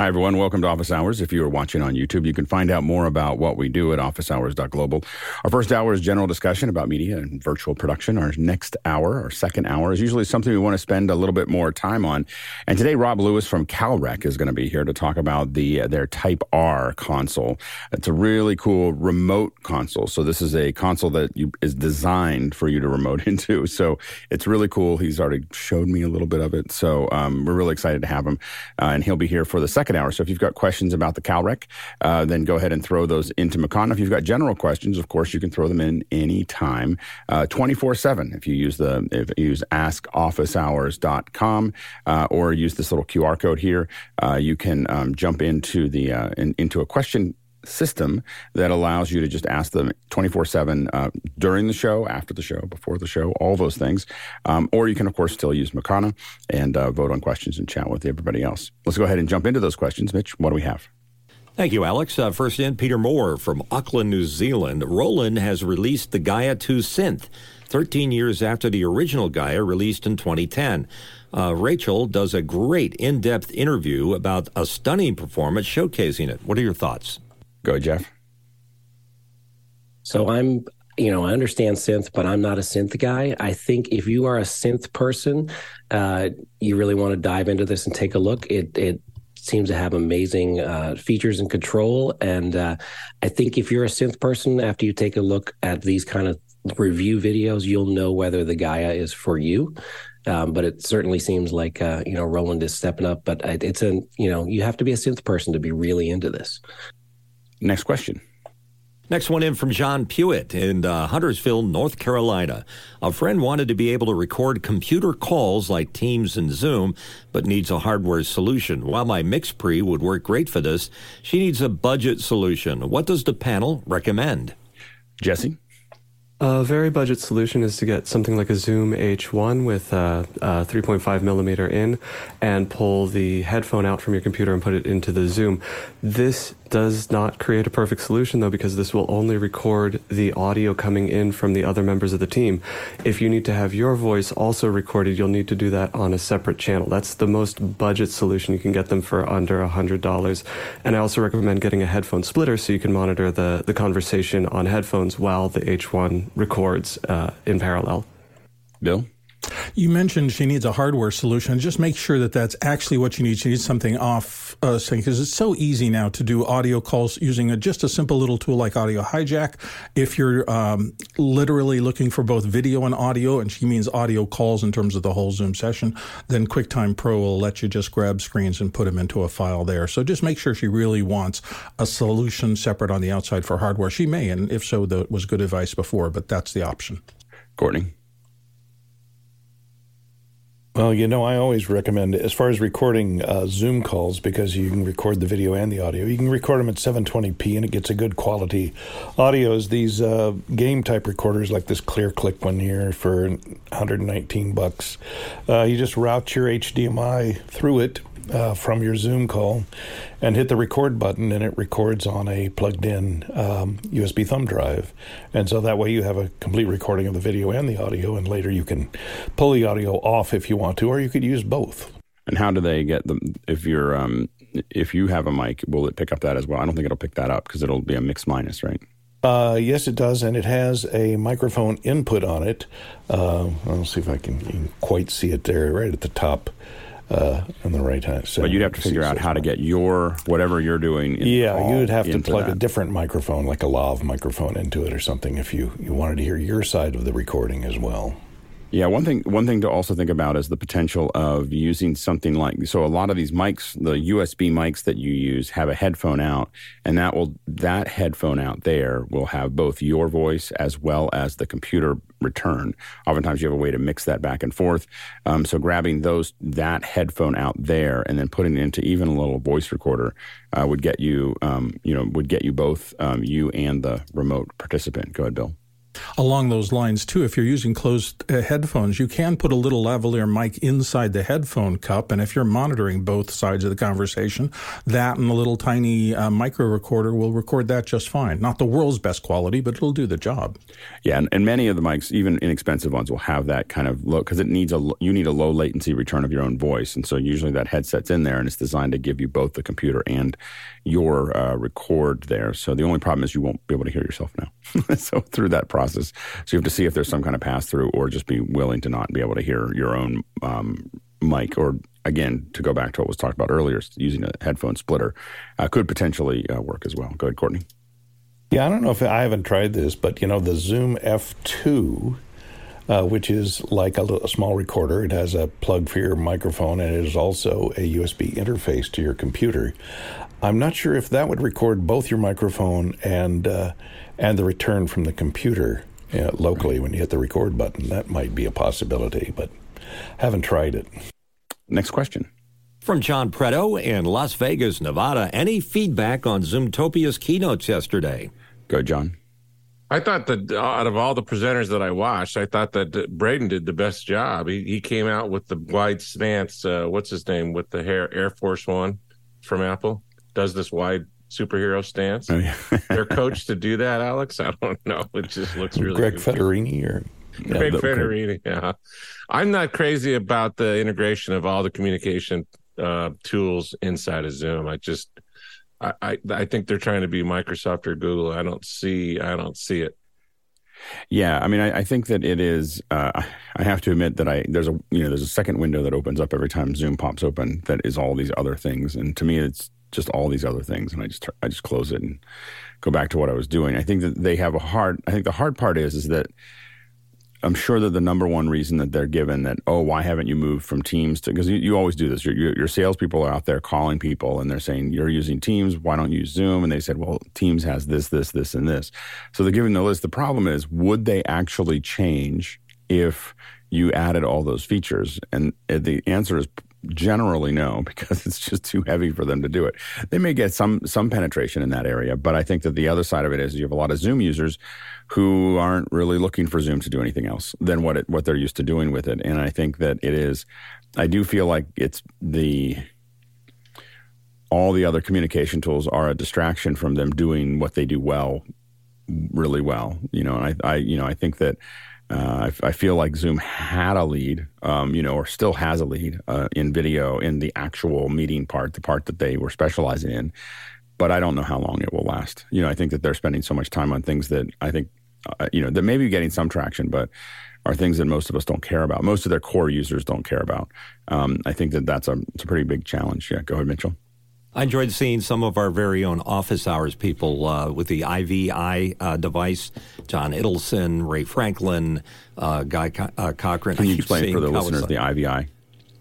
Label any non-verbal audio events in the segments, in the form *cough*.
Hi, everyone. Welcome to Office Hours. If you are watching on YouTube, you can find out more about what we do at officehours.global. Our first hour is general discussion about media and virtual production. Our next hour, our second hour, is usually something we want to spend a little bit more time on. And today, Rob Lewis from Calrec is going to be here to talk about the uh, their Type R console. It's a really cool remote console. So this is a console that you, is designed for you to remote *laughs* into. So it's really cool. He's already showed me a little bit of it. So um, we're really excited to have him. Uh, and he'll be here for the second hour. So if you've got questions about the Calrec, uh, then go ahead and throw those into Makana. If you've got general questions, of course, you can throw them in anytime, uh, 24 7. If you use the, if you use askofficehours.com uh, or use this little QR code here, uh, you can um, jump into the, uh, in, into a question system that allows you to just ask them 24 uh, 7 during the show, after the show, before the show, all those things. Um, or you can, of course, still use Makana and uh, vote on questions and chat with everybody else. Let's go ahead and jump into those questions. Mitch, what do we have? Thank you, Alex. Uh, first in, Peter Moore from Auckland, New Zealand. Roland has released the Gaia 2 synth 13 years after the original Gaia released in 2010. Uh, Rachel does a great in depth interview about a stunning performance showcasing it. What are your thoughts? Go, Jeff. So I'm, you know, I understand synth, but I'm not a synth guy. I think if you are a synth person, uh, you really want to dive into this and take a look. It it seems to have amazing uh, features and control. And uh, I think if you're a synth person, after you take a look at these kind of review videos, you'll know whether the Gaia is for you. Um, but it certainly seems like uh, you know Roland is stepping up. But it's a you know you have to be a synth person to be really into this. Next question. Next one in from John Pewitt in uh, Huntersville, North Carolina. A friend wanted to be able to record computer calls like Teams and Zoom, but needs a hardware solution. While my MixPre would work great for this, she needs a budget solution. What does the panel recommend? Jesse? A very budget solution is to get something like a Zoom H1 with a, a 3.5 millimeter in and pull the headphone out from your computer and put it into the Zoom. This does not create a perfect solution though because this will only record the audio coming in from the other members of the team. If you need to have your voice also recorded, you'll need to do that on a separate channel. That's the most budget solution. You can get them for under $100. And I also recommend getting a headphone splitter so you can monitor the, the conversation on headphones while the H1 records uh, in parallel. Bill? You mentioned she needs a hardware solution. Just make sure that that's actually what you need. She needs something off uh, sync because it's so easy now to do audio calls using a, just a simple little tool like Audio Hijack. If you're um, literally looking for both video and audio, and she means audio calls in terms of the whole Zoom session, then QuickTime Pro will let you just grab screens and put them into a file there. So just make sure she really wants a solution separate on the outside for hardware. She may, and if so, that was good advice before, but that's the option. Courtney. Well, you know, I always recommend, as far as recording uh, Zoom calls, because you can record the video and the audio, you can record them at 720p and it gets a good quality audio. Is these uh, game type recorders like this ClearClick one here for 119 bucks. Uh, you just route your HDMI through it uh, from your Zoom call and hit the record button, and it records on a plugged in um, USB thumb drive. And so that way you have a complete recording of the video and the audio, and later you can pull the audio off if you want to, or you could use both. And how do they get them? If you're um, if you have a mic, will it pick up that as well? I don't think it'll pick that up because it'll be a mix minus, right? Uh, yes, it does, and it has a microphone input on it. Uh, I'll see if I can, can, quite see it there, right at the top uh, on the right hand side. But you'd have to figure out how to get your whatever you're doing. yeah, you would have to plug that. a different microphone, like a lav microphone, into it or something if you you wanted to hear your side of the recording as well. Yeah, one thing one thing to also think about is the potential of using something like so a lot of these mics, the USB mics that you use have a headphone out and that will that headphone out there will have both your voice as well as the computer return. Oftentimes you have a way to mix that back and forth. Um, so grabbing those that headphone out there and then putting it into even a little voice recorder uh, would get you um, you know would get you both um, you and the remote participant. Go ahead, Bill. Along those lines, too, if you're using closed uh, headphones, you can put a little lavalier mic inside the headphone cup. And if you're monitoring both sides of the conversation, that and the little tiny uh, micro recorder will record that just fine. Not the world's best quality, but it'll do the job. Yeah, and, and many of the mics, even inexpensive ones, will have that kind of low because it needs a you need a low latency return of your own voice, and so usually that headset's in there and it's designed to give you both the computer and your uh, record there. So the only problem is you won't be able to hear yourself now. *laughs* so through that process, so you have to see if there's some kind of pass through, or just be willing to not be able to hear your own um, mic. Or again, to go back to what was talked about earlier, using a headphone splitter uh, could potentially uh, work as well. Go ahead, Courtney. Yeah, I don't know if I haven't tried this, but you know the Zoom F2. Uh, which is like a, a, small recorder. It has a plug for your microphone and it is also a USB interface to your computer. I'm not sure if that would record both your microphone and uh, and the return from the computer uh, locally when you hit the record button. That might be a possibility, but haven't tried it. Next question. From John Preto in Las Vegas, Nevada. Any feedback on Zoomtopia's keynotes yesterday? Go, John. I thought that out of all the presenters that I watched, I thought that Braden did the best job. He he came out with the wide stance. Uh, what's his name with the hair Air Force One from Apple? Does this wide superhero stance. Oh, yeah. They're coached to do that, Alex. I don't *laughs* know. It just looks really. Greg. Federighi or yeah, Greg Federighi. Yeah, I'm not crazy about the integration of all the communication uh, tools inside of Zoom. I just, I, I, I think they're trying to be Microsoft or Google. I don't see, I don't see it. Yeah, I mean, I, I think that it is. Uh, I have to admit that I there's a you know there's a second window that opens up every time Zoom pops open that is all these other things, and to me, it's just all these other things, and I just I just close it and go back to what I was doing. I think that they have a hard. I think the hard part is is that I'm sure that the number one reason that they're given that oh why haven't you moved from Teams to because you, you always do this. Your, your, your salespeople are out there calling people and they're saying you're using Teams. Why don't you use Zoom? And they said well Teams has this this this and this. So they're giving the list. The problem is would they actually change if you added all those features? And the answer is generally no *laughs* because it's just too heavy for them to do it. They may get some some penetration in that area, but I think that the other side of it is you have a lot of Zoom users who aren't really looking for Zoom to do anything else than what it what they're used to doing with it. And I think that it is I do feel like it's the all the other communication tools are a distraction from them doing what they do well really well. You know, and I, I you know, I think that uh, I, I, feel like Zoom had a lead, um, you know, or still has a lead uh, in video in the actual meeting part, the part that they were specializing in. But I don't know how long it will last. You know, I think that they're spending so much time on things that I think, uh, you know, that maybe getting some traction, but are things that most of us don't care about. Most of their core users don't care about. Um, I think that that's a, it's a pretty big challenge. Yeah, go ahead, Mitchell. I enjoyed seeing some of our very own office hours people uh, with the IVI uh, device. John Idelson, Ray Franklin, uh, Guy Co- uh, Cochran. Can you explain for the listeners the IVI?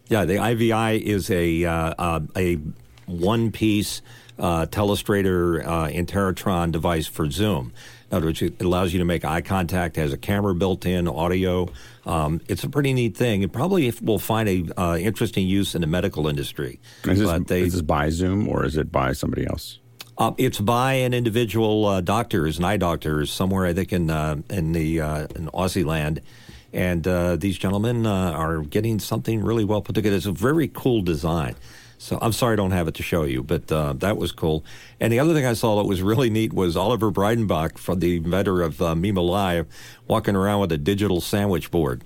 Yeah, the IVI is a uh, uh, a one piece telestrator Interrotron device for Zoom. In other words, it allows you to make eye contact, has a camera built in, audio. Um, it's a pretty neat thing. It probably will find a uh, interesting use in the medical industry. Is this, they, is this by Zoom or is it by somebody else? Uh, it's by an individual uh, doctors and eye doctors somewhere, I think, in uh, in the uh, in Aussie land. And uh, these gentlemen uh, are getting something really well put together. It's a very cool design. So I'm sorry I don't have it to show you, but uh, that was cool. And the other thing I saw that was really neat was Oliver Breidenbach, from the inventor of uh, mimoLive, walking around with a digital sandwich board.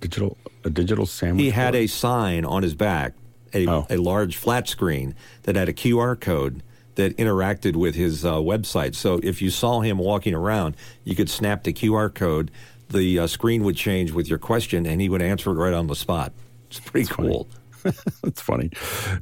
Digital, a digital sandwich. He had board? a sign on his back, a, oh. a large flat screen that had a QR code that interacted with his uh, website. So if you saw him walking around, you could snap the QR code. The uh, screen would change with your question, and he would answer it right on the spot. It's pretty That's cool. Funny. *laughs* That's funny.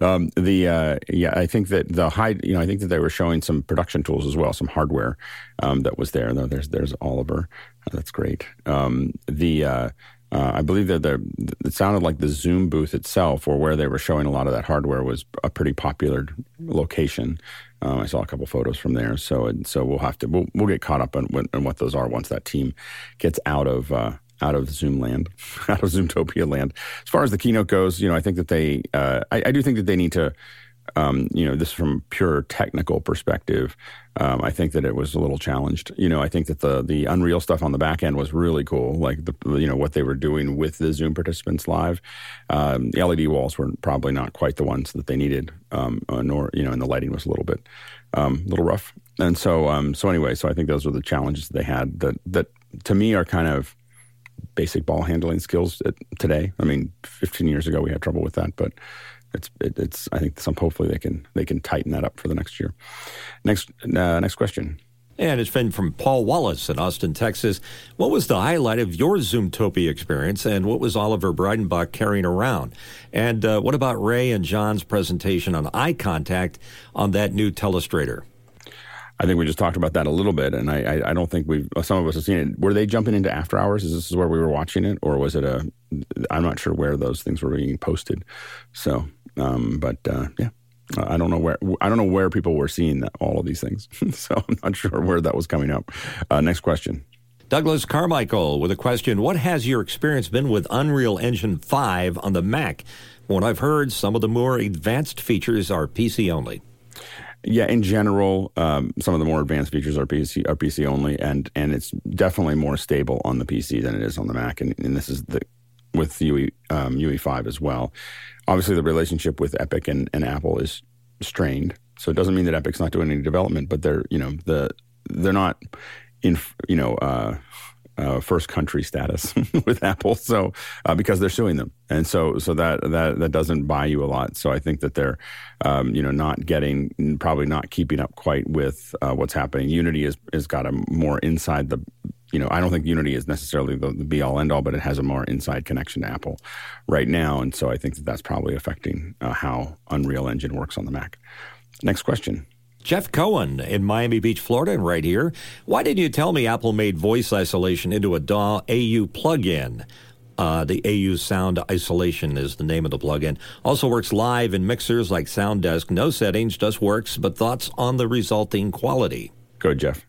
Um, the uh, yeah, I think that the high, you know, I think that they were showing some production tools as well, some hardware um, that was there. Though There's there's Oliver. Oh, that's great. Um, the uh, uh, I believe that the it sounded like the Zoom booth itself, or where they were showing a lot of that hardware, was a pretty popular location. Um, I saw a couple photos from there, so so we'll have to we'll, we'll get caught up on, on what those are once that team gets out of uh, out of Zoom land, *laughs* out of Zoomtopia land. As far as the keynote goes, you know, I think that they, uh, I, I, do think that they need to um, you know, this from pure technical perspective, um, I think that it was a little challenged. You know, I think that the the Unreal stuff on the back end was really cool, like the you know what they were doing with the Zoom participants live. Um, the LED walls were probably not quite the ones that they needed, um, uh, nor you know, and the lighting was a little bit um, a little rough. And so um, so anyway, so I think those were the challenges that they had that that to me are kind of basic ball handling skills today. I mean, 15 years ago we had trouble with that, but it's it, it's I think some hopefully they can they can tighten that up for the next year. Next uh, next question. And it's been from Paul Wallace in Austin, Texas. What was the highlight of your Zoomtopia experience, and what was Oliver Breidenbach carrying around? And uh, what about Ray and John's presentation on eye contact on that new telestrator? I think we just talked about that a little bit, and I, I, I don't think we some of us have seen it. Were they jumping into after hours? Is this where we were watching it, or was it a? I'm not sure where those things were being posted. So, um, but uh, yeah, I don't know where I don't know where people were seeing that, all of these things. *laughs* so I'm not sure where that was coming up. Uh, next question. Douglas Carmichael with a question: What has your experience been with Unreal Engine 5 on the Mac? What I've heard, some of the more advanced features are PC only. Yeah, in general, um, some of the more advanced features are PC are PC only, and and it's definitely more stable on the PC than it is on the Mac, and, and this is the with UE um, UE5 as well. Obviously, the relationship with Epic and, and Apple is strained, so it doesn't mean that Epic's not doing any development, but they're you know the they're not in you know uh, uh, first country status *laughs* with Apple, so uh, because they're suing them, and so so that that that doesn't buy you a lot. So I think that they're um, you know not getting probably not keeping up quite with uh, what's happening. Unity has has got a more inside the you know I don't think Unity is necessarily the, the be all end all, but it has a more inside connection to Apple right now, and so I think that that's probably affecting uh, how Unreal Engine works on the Mac. Next question. Jeff Cohen in Miami Beach, Florida, and right here. Why didn't you tell me Apple made voice isolation into a DAW AU plugin? Uh, the AU Sound Isolation is the name of the plugin. Also works live in mixers like SoundDesk. No settings, just works. But thoughts on the resulting quality? Go, Jeff.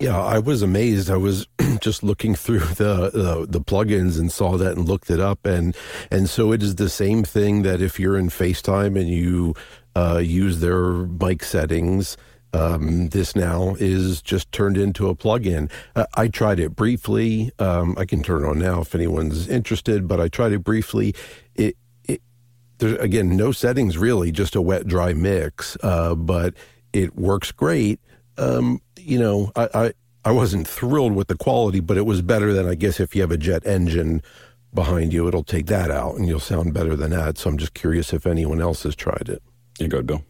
Yeah, I was amazed. I was *clears throat* just looking through *laughs* the, the, the plugins and saw that and looked it up, and and so it is the same thing that if you're in FaceTime and you uh, use their mic settings. Um, this now is just turned into a plugin. Uh, I tried it briefly. Um, I can turn it on now if anyone's interested, but I tried it briefly. It, it there's again no settings really, just a wet dry mix, uh, but it works great. Um, you know, I, I I wasn't thrilled with the quality, but it was better than I guess if you have a jet engine behind you, it'll take that out and you'll sound better than that. So I'm just curious if anyone else has tried it. Yeah, go Bill.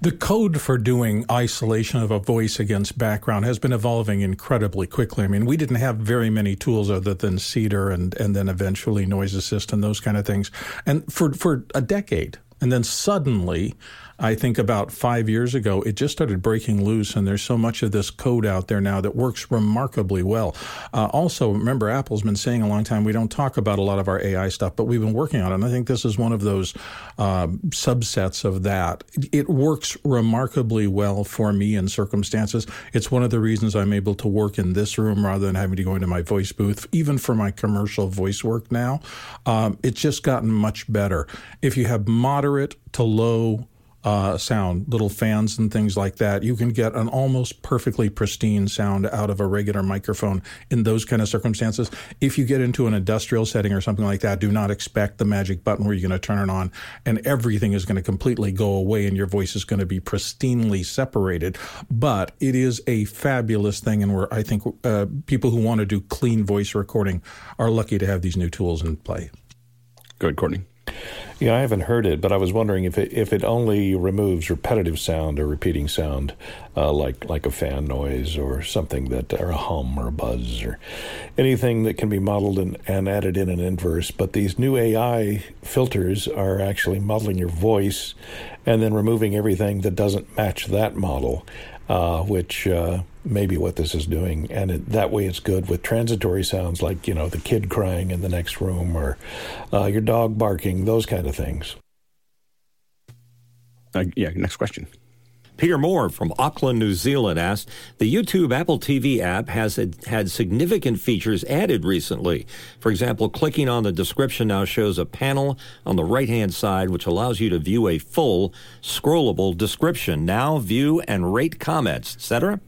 The code for doing isolation of a voice against background has been evolving incredibly quickly. I mean, we didn't have very many tools other than Cedar and, and then eventually Noise Assist and those kind of things. And for, for a decade. And then suddenly, I think about five years ago, it just started breaking loose, and there's so much of this code out there now that works remarkably well. Uh, also, remember, Apple's been saying a long time we don't talk about a lot of our AI stuff, but we've been working on it. And I think this is one of those uh, subsets of that. It works remarkably well for me in circumstances. It's one of the reasons I'm able to work in this room rather than having to go into my voice booth, even for my commercial voice work now. Um, it's just gotten much better. If you have moderate to low uh, sound, little fans and things like that. You can get an almost perfectly pristine sound out of a regular microphone in those kind of circumstances. If you get into an industrial setting or something like that, do not expect the magic button where you're going to turn it on and everything is going to completely go away and your voice is going to be pristinely separated. But it is a fabulous thing, and where I think uh, people who want to do clean voice recording are lucky to have these new tools in play. Go ahead, Courtney. Yeah, I haven't heard it, but I was wondering if it if it only removes repetitive sound or repeating sound, uh, like like a fan noise or something that, or a hum or a buzz or anything that can be modeled and, and added in an inverse. But these new AI filters are actually modeling your voice and then removing everything that doesn't match that model uh, which uh, may be what this is doing. And it, that way it's good with transitory sounds like, you know, the kid crying in the next room or uh, your dog barking, those kind of things. Uh, yeah, next question. Peter Moore from Auckland, New Zealand asked The YouTube Apple TV app has had significant features added recently. For example, clicking on the description now shows a panel on the right hand side which allows you to view a full scrollable description. Now view and rate comments, etc.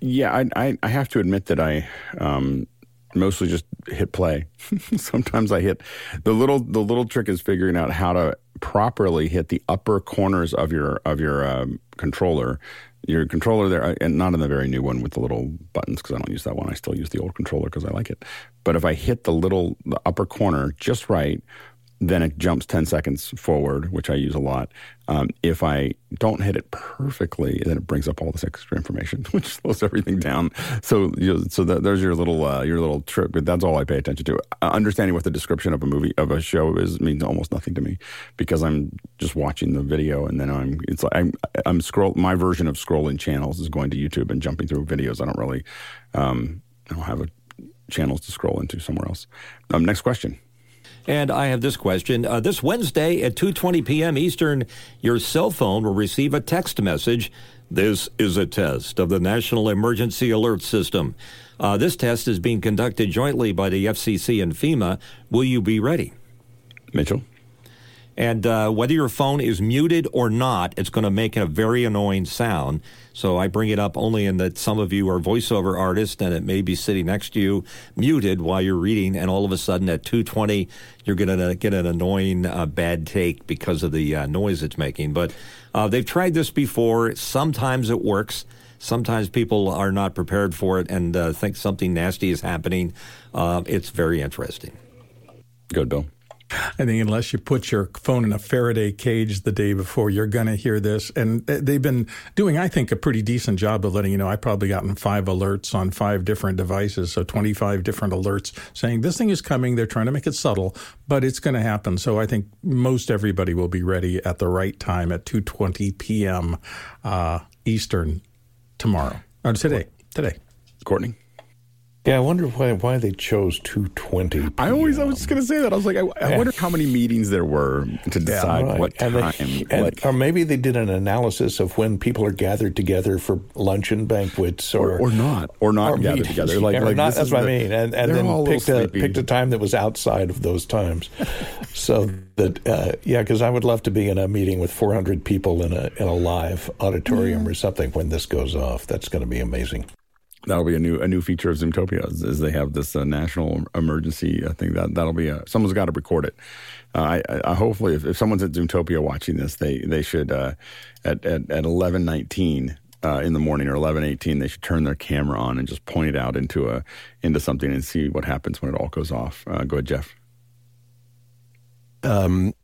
Yeah, I, I, I have to admit that I um, mostly just hit play. *laughs* Sometimes I hit the little the little trick is figuring out how to properly hit the upper corners of your of your um, controller. Your controller there, and not in the very new one with the little buttons because I don't use that one. I still use the old controller because I like it. But if I hit the little the upper corner just right, then it jumps 10 seconds forward, which I use a lot. Um, if I don't hit it perfectly, then it brings up all this extra information, *laughs* which slows everything down. So, you know, so there's your little uh, your little trick. But that's all I pay attention to. Uh, understanding what the description of a movie of a show is means almost nothing to me because I'm just watching the video and then I'm it's like I'm I'm scroll. My version of scrolling channels is going to YouTube and jumping through videos. I don't really um, I don't have a channels to scroll into somewhere else. Um, next question. And I have this question. Uh, this Wednesday at 2:20 p.m. Eastern, your cell phone will receive a text message. This is a test of the National Emergency Alert System. Uh, this test is being conducted jointly by the FCC and FEMA. Will you be ready? Mitchell. And uh, whether your phone is muted or not, it's going to make a very annoying sound. So I bring it up only in that some of you are voiceover artists and it may be sitting next to you muted while you're reading, and all of a sudden at 220, you're going to get an annoying uh, bad take because of the uh, noise it's making. But uh, they've tried this before. Sometimes it works. Sometimes people are not prepared for it and uh, think something nasty is happening. Uh, it's very interesting. Good, Bill. I think unless you put your phone in a Faraday cage the day before, you're going to hear this. And they've been doing, I think, a pretty decent job of letting you know. I've probably gotten five alerts on five different devices, so 25 different alerts saying this thing is coming. They're trying to make it subtle, but it's going to happen. So I think most everybody will be ready at the right time at 2:20 p.m. Uh, Eastern tomorrow or today. Today, Courtney. Yeah, I wonder why why they chose 220. I always I was just going to say that. I was like, I, I wonder how many meetings there were to decide yeah, right. what time. And and, or maybe they did an analysis of when people are gathered together for luncheon banquets, or or, or not, or not or gathered meetings. together. Like, like not, that's what the, I mean. And and then picked a picked a time that was outside of those times, so that uh, yeah, because I would love to be in a meeting with 400 people in a in a live auditorium or something when this goes off. That's going to be amazing that'll be a new a new feature of Zoomtopia is, they have this uh, national emergency. I think that that'll be a someone's got to record it. Uh, I, I, hopefully if, if, someone's at Zoomtopia watching this, they they should uh, at at at eleven nineteen. Uh, in the morning or eleven eighteen, they should turn their camera on and just point it out into a into something and see what happens when it all goes off. Uh, go ahead, Jeff. Um,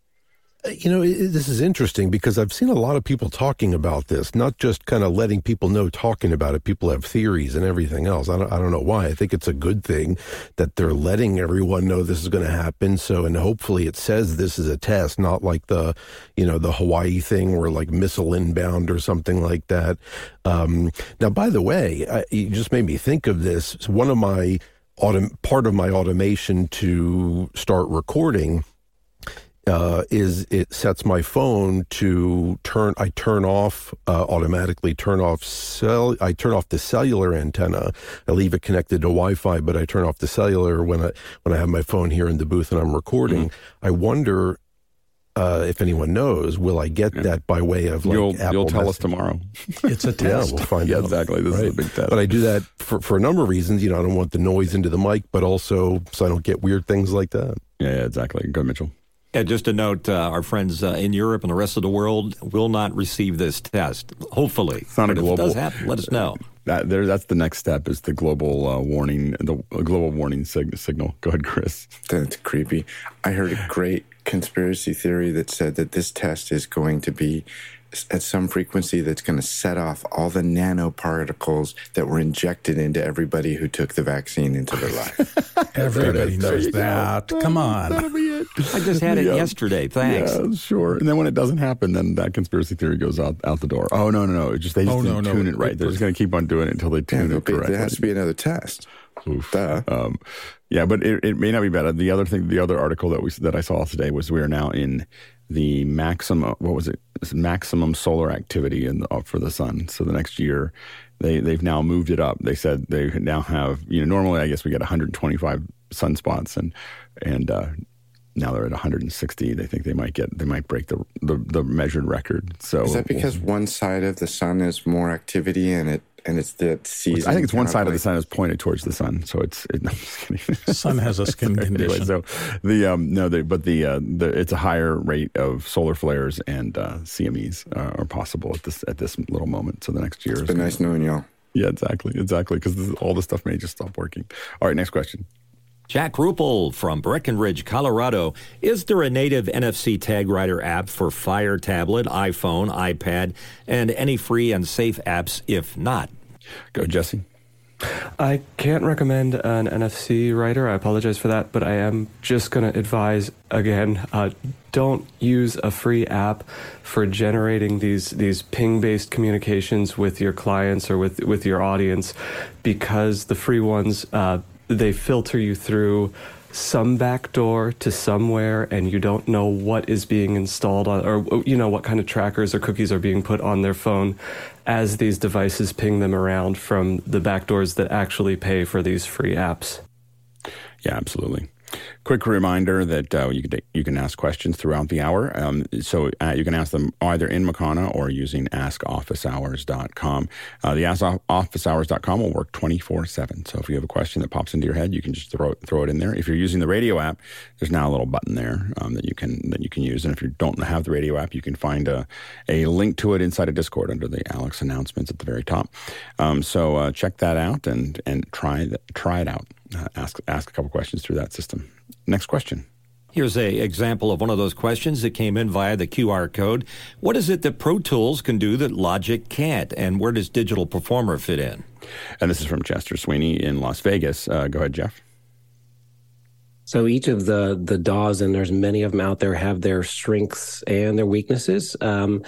you know, this is interesting because I've seen a lot of people talking about this, not just kind of letting people know talking about it. People have theories and everything else. I don't, I don't know why. I think it's a good thing that they're letting everyone know this is going to happen. So, and hopefully it says this is a test, not like the, you know, the Hawaii thing where like missile inbound or something like that. Um, now, by the way, I, you just made me think of this. One of my autom- part of my automation to start recording uh, is it sets my phone to turn. I turn off uh, automatically. Turn off cell. I turn off the cellular antenna. I leave it connected to Wi-Fi, but I turn off the cellular when I when I have my phone here in the booth and I'm recording. Mm-hmm. I wonder uh, if anyone knows, will I get yeah. that by way of like you'll, Apple you'll tell message? us tomorrow. *laughs* it's a test. yeah, we'll find yeah, out. Exactly. This right. is a big test. But I do that for, for a number of reasons. You know, I don't want the noise into the mic, but also so I don't get weird things like that. Yeah, yeah exactly. Go, Mitchell. Yeah, just a note: uh, our friends uh, in Europe and the rest of the world will not receive this test. Hopefully, it's not but a global. If it does happen, let us know. *laughs* That there, that's the next step is the global uh, warning, the global warning sig- signal. Go ahead, Chris. That's creepy. I heard a great conspiracy theory that said that this test is going to be at some frequency that's going to set off all the nanoparticles that were injected into everybody who took the vaccine into their life. *laughs* everybody knows that. Come on. That'll be it. I just had it yeah. yesterday. Thanks. Yeah, sure. And then when it doesn't happen, then that conspiracy theory goes out, out the door. Oh, no, no, no. It just They just oh, no, tune no. it right. They're just going to keep on doing it until they tune yeah, it correctly. There has to be another test. Oof. Um, yeah, but it, it may not be bad. The other thing, the other article that we that I saw today was we are now in the maximum. What was it? maximum solar activity in the, for the sun. So the next year, they they've now moved it up. They said they now have you know normally I guess we get 125 sunspots and and uh, now they're at 160. They think they might get they might break the the, the measured record. So is that because one side of the sun is more activity and it and it's the season? I think it's one side like, of the sun is pointed towards the sun, so it's. It, *laughs* no, sun has a skin *laughs* condition. anyway, so the um, no, the, but the, uh, the it's a higher rate of solar flares and uh, CMEs uh, are possible at this at this little moment. So the next year. It's been nice knowing y'all. Yeah, exactly, exactly, because all the stuff may just stop working. All right, next question. Jack Rupel from Breckenridge, Colorado. Is there a native NFC tag writer app for Fire tablet, iPhone, iPad, and any free and safe apps if not? Go, Jesse. I can't recommend an NFC writer. I apologize for that, but I am just going to advise again: uh, don't use a free app for generating these these ping-based communications with your clients or with with your audience, because the free ones uh, they filter you through some back door to somewhere and you don't know what is being installed on or oh, you know what kind of trackers or cookies are being put on their phone as these devices ping them around from the back doors that actually pay for these free apps. Yeah, absolutely. Quick reminder that uh, you, can, you can ask questions throughout the hour. Um, so uh, you can ask them either in Makana or using askofficehours.com. Uh, the askofficehours.com will work 24 7. So if you have a question that pops into your head, you can just throw, throw it in there. If you're using the radio app, there's now a little button there um, that you can that you can use. And if you don't have the radio app, you can find a, a link to it inside of Discord under the Alex announcements at the very top. Um, so uh, check that out and, and try, try it out uh, ask ask a couple questions through that system. Next question. Here's a example of one of those questions that came in via the QR code. What is it that Pro Tools can do that Logic can't, and where does Digital Performer fit in? And this is from Chester Sweeney in Las Vegas. Uh, go ahead, Jeff. So each of the the DAWs, and there's many of them out there, have their strengths and their weaknesses. Um,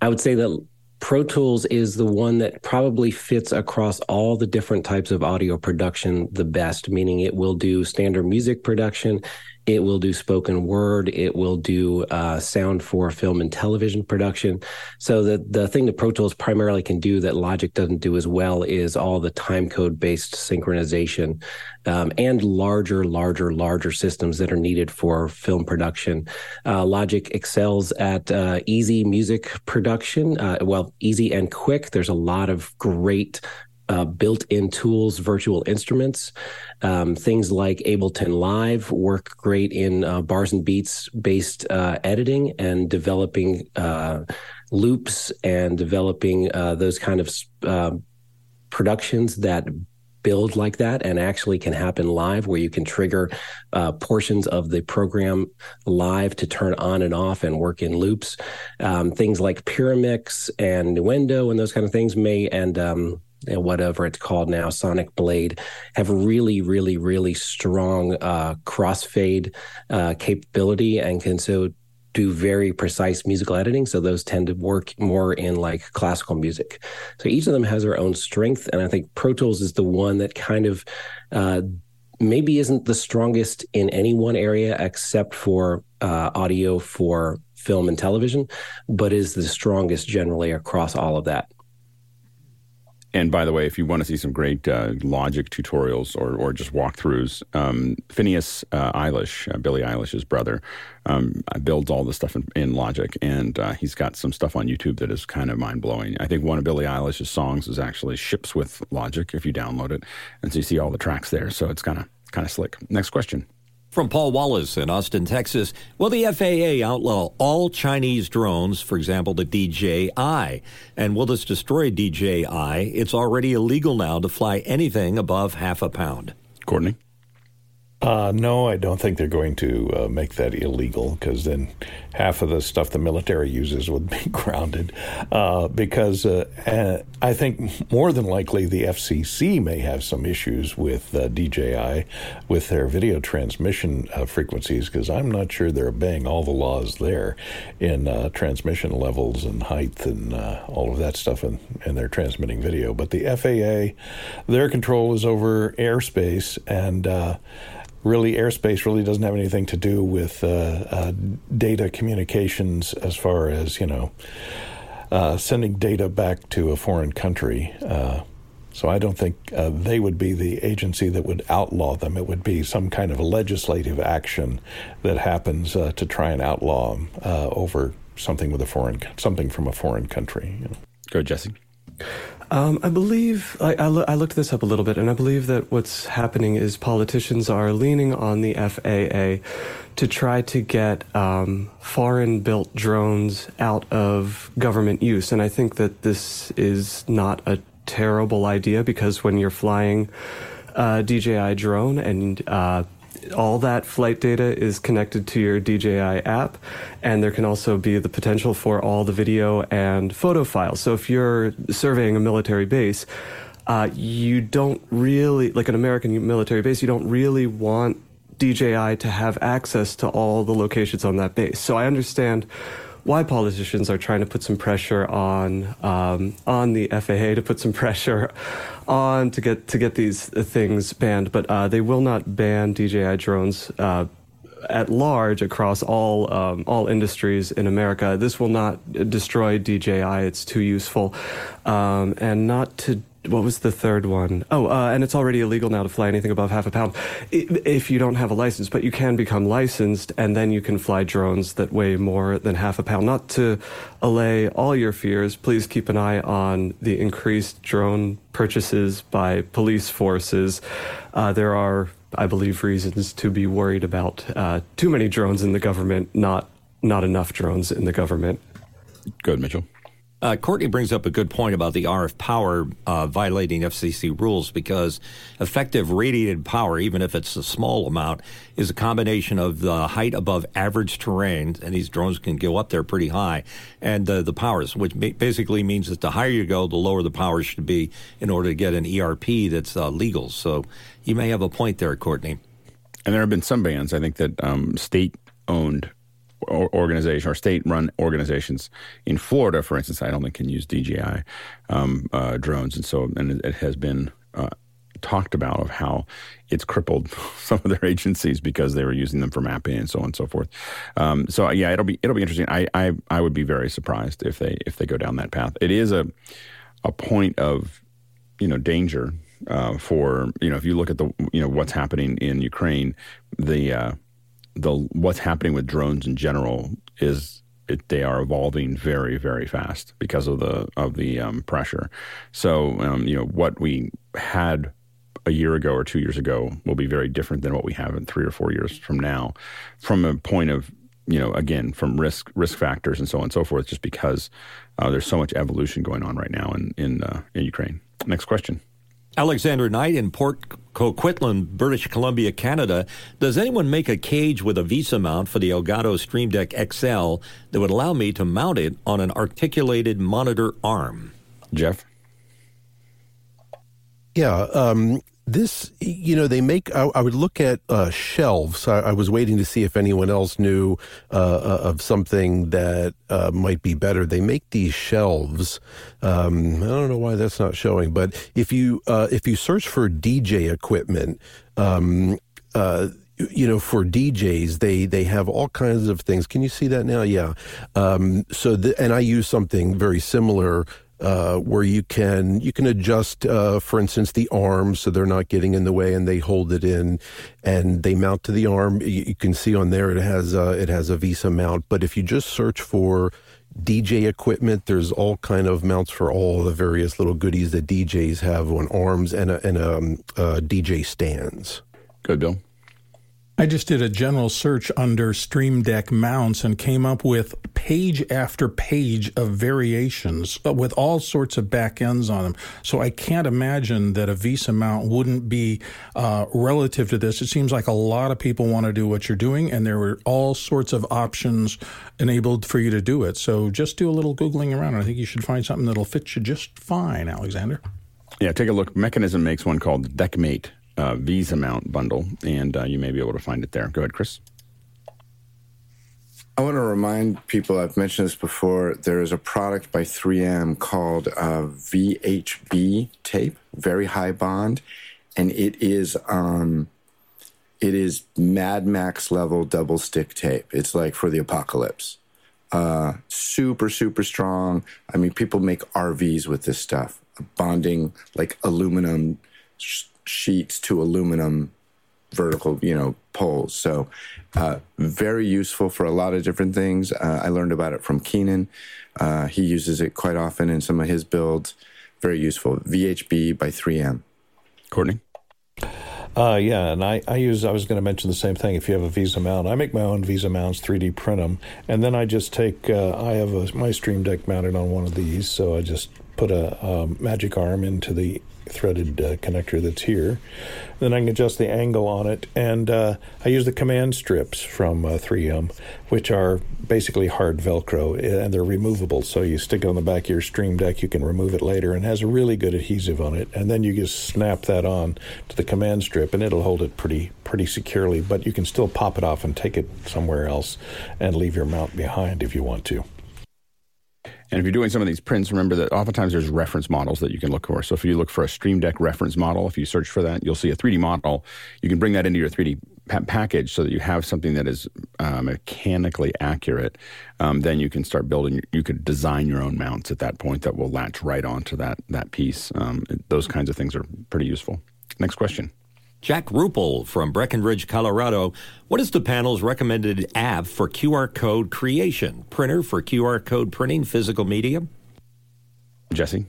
I would say that Pro Tools is the one that probably fits across all the different types of audio production the best, meaning it will do standard music production. It will do spoken word. It will do uh, sound for film and television production. So the the thing that Pro Tools primarily can do that Logic doesn't do as well is all the time code based synchronization um, and larger, larger, larger systems that are needed for film production. Uh, Logic excels at uh, easy music production. Uh, well, easy and quick. There's a lot of great uh, built-in tools, virtual instruments, um, things like Ableton Live work great in uh, bars and beats based uh, editing and developing uh, loops and developing uh, those kind of uh, productions that build like that and actually can happen live where you can trigger uh, portions of the program live to turn on and off and work in loops. Um, things like Pyramix and Nuendo and those kind of things may and um, whatever it's called now, Sonic Blade, have really, really, really strong uh, crossfade uh, capability and can so do very precise musical editing. So those tend to work more in like classical music. So each of them has their own strength, and I think Pro Tools is the one that kind of uh, maybe isn't the strongest in any one area except for uh, audio for film and television, but is the strongest generally across all of that. And by the way, if you want to see some great uh, logic tutorials or, or just walkthroughs, um, Finneas uh, Eilish, uh, Eilish's brother, um, builds all this stuff in, in Logic, and uh, he's got some stuff on YouTube that is kind of mind blowing. I think one of Billie Eilish's songs is actually ships with Logic if you download it, and so you see all the tracks there. So it's kind of kind of slick. Next question. From Paul Wallace in Austin, Texas, will the FAA outlaw all Chinese drones, for example, the DJI? And will this destroy DJI? It's already illegal now to fly anything above half a pound. Courtney? Uh, no, I don't think they're going to uh, make that illegal because then half of the stuff the military uses would be *laughs* grounded. Uh, because uh, I think more than likely the FCC may have some issues with uh, DJI with their video transmission uh, frequencies because I'm not sure they're obeying all the laws there in transmission levels and height and all of that stuff, and, and they're transmitting video. But the FAA, their control is over airspace and really airspace really doesn't have anything to do with uh, uh, data communications as far as you know uh, sending data back to a foreign country. Uh, so I don't think uh, they would be the agency that would outlaw them. It would be some kind of legislative action that happens uh, to try and outlaw them over something with a foreign something from a foreign country. You know. Go, Jesse. Um, I believe I, I, lo- I, looked this up a little bit, and I believe that what's happening is politicians are leaning on the FAA to try to get um, foreign-built drones out of government use, and I think that this is not a terrible idea because when you're flying a DJI drone and uh, all that flight data is connected to your DJI app, and there can also be the potential for all the video and photo files. So if you're surveying a military base, uh, you don't really, like an American military base, you don't really want DJI to have access to all the locations on that base. So I understand why politicians are trying to put some pressure on um, on the FAA to put some *laughs* pressure on to get to get these things banned, but uh, they will not ban DJI drones. Uh, at large across all um, all industries in America, this will not destroy DJI. It's too useful, um, and not to what was the third one? Oh, uh, and it's already illegal now to fly anything above half a pound if you don't have a license, but you can become licensed and then you can fly drones that weigh more than half a pound. Not to allay all your fears, please keep an eye on the increased drone purchases by police forces. Uh, there are, I believe, reasons to be worried about uh, too many drones in the government, not not enough drones in the government. Good, Mitchell. Uh, Courtney brings up a good point about the RF power uh, violating FCC rules because effective radiated power, even if it's a small amount, is a combination of the height above average terrain, and these drones can go up there pretty high, and uh, the powers, which basically means that the higher you go, the lower the power should be in order to get an ERP that's uh, legal. So you may have a point there, Courtney. And there have been some bans, I think, that um, state owned organization or state-run organizations in Florida, for instance, I don't think can use DJI um, uh, drones, and so and it has been uh, talked about of how it's crippled *laughs* some of their agencies because they were using them for mapping and so on and so forth. Um, so yeah, it'll be it'll be interesting. I, I I would be very surprised if they if they go down that path. It is a a point of you know danger uh, for you know if you look at the you know what's happening in Ukraine, the uh, the what's happening with drones in general is it, they are evolving very very fast because of the of the um, pressure. So um, you know what we had a year ago or two years ago will be very different than what we have in three or four years from now, from a point of you know again from risk risk factors and so on and so forth. Just because uh, there's so much evolution going on right now in in uh, in Ukraine. Next question. Alexander Knight in Port Coquitlam, British Columbia, Canada. Does anyone make a cage with a VESA mount for the Elgato Stream Deck XL that would allow me to mount it on an articulated monitor arm? Jeff? Yeah, um, this, you know, they make. I, I would look at uh, shelves. I, I, was waiting to see if anyone else knew uh, uh, of something that uh, might be better. They make these shelves. Um, I don't know why that's not showing, but if you uh, if you search for DJ equipment. Um, uh, you know, for DJs, they they have all kinds of things. Can you see that now? Yeah. Um, so, the, and I use something very similar uh, where you can you can adjust, uh, for instance, the arms so they're not getting in the way, and they hold it in, and they mount to the arm. You, you can see on there it has a, it has a VESA mount. But if you just search for DJ equipment, there's all kind of mounts for all the various little goodies that DJs have on arms and a, and a, um, uh, DJ stands. Good, Bill. I just did a general search under Stream Deck mounts and came up with page after page of variations with all sorts of back ends on them. So I can't imagine that a VESA mount wouldn't be uh, relative to this. It seems like a lot of people want to do what you're doing, and there were all sorts of options enabled for you to do it. So just do a little Googling around. I think you should find something that'll fit you just fine, Alexander. Yeah, take a look. Mechanism makes one called DeckMate uh, VESA mount bundle, and uh, you may be able to find it there. Go ahead, Chris. I want to remind people, I've mentioned this before, there is a product by 3M called uh, VHB tape, very high bond, and it is um, it is Mad Max level double stick tape. It's like for the apocalypse. Uh, super, super strong. I mean, people make RVs with this stuff, bonding like aluminum sheets to aluminum vertical, you know, poles. So, uh, very useful for a lot of different things. Uh, I learned about it from Keenan. Uh, he uses it quite often in some of his builds. Very useful. VHB by 3M. Courtney? Uh, yeah, and I, I use, I was going to mention the same thing. If you have a VESA mount, I make my own VESA mounts, 3D print them, and then I just take, uh, I have a, my Stream Deck mounted on one of these, so I just put a, a magic arm into the threaded uh, connector that's here. Then I can adjust the angle on it, and uh, I use the command strips from uh, 3M, which are basically hard Velcro, and they're removable. So you stick it on the back of your Stream Deck, you can remove it later, and has a really good adhesive on it. And then you just snap that on to the command strip, and it'll hold it pretty pretty securely. But you can still pop it off and take it somewhere else, and leave your mount behind if you want to. And if you're doing some of these prints, remember that oftentimes there's reference models that you can look for. So if you look for a Stream Deck reference model, if you search for that, you'll see a 3D model. You can bring that into your 3D pa- package so that you have something that is uh, mechanically accurate. Um, then you can start building. You could design your own mounts at that point that will latch right onto that that piece. Um, those kinds of things are pretty useful. Next question. Jack Rupel from Breckenridge, Colorado. What is the panel's recommended app for QR code creation? Printer for QR code printing physical media? Jesse?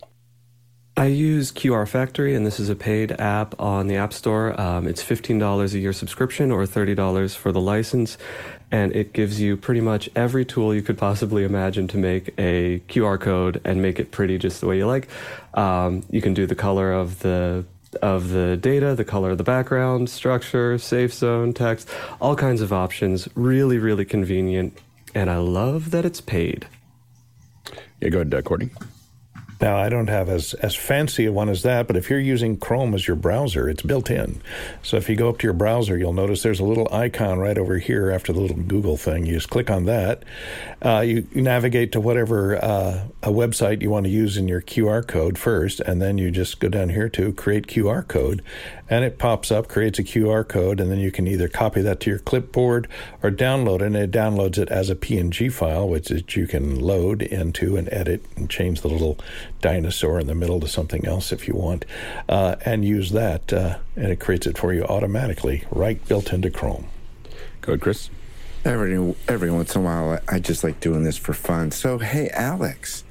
I use QR Factory, and this is a paid app on the App Store. Um, it's $15 a year subscription or $30 for the license, and it gives you pretty much every tool you could possibly imagine to make a QR code and make it pretty just the way you like. Um, you can do the color of the of the data, the color of the background, structure, safe zone, text, all kinds of options. Really, really convenient, and I love that it's paid. Yeah, go ahead, uh, Courtney. Now, I don't have as, as fancy a one as that, but if you're using Chrome as your browser, it's built in. So if you go up to your browser, you'll notice there's a little icon right over here after the little Google thing. You just click on that. Uh, you, navigate to whatever uh, a website you want to use in your QR code first, and then you just go down here to create QR code, and it pops up, creates a QR code, and then you can either copy that to your clipboard or download it, and it downloads it as a PNG file, which is, you can load into and edit and change the little dinosaur in the middle to something else if you want, uh, and use that, uh, and it creates it for you automatically, right built into Chrome. Go ahead, Chris. Every every once in a while, I just like doing this for fun. So, hey, Alex,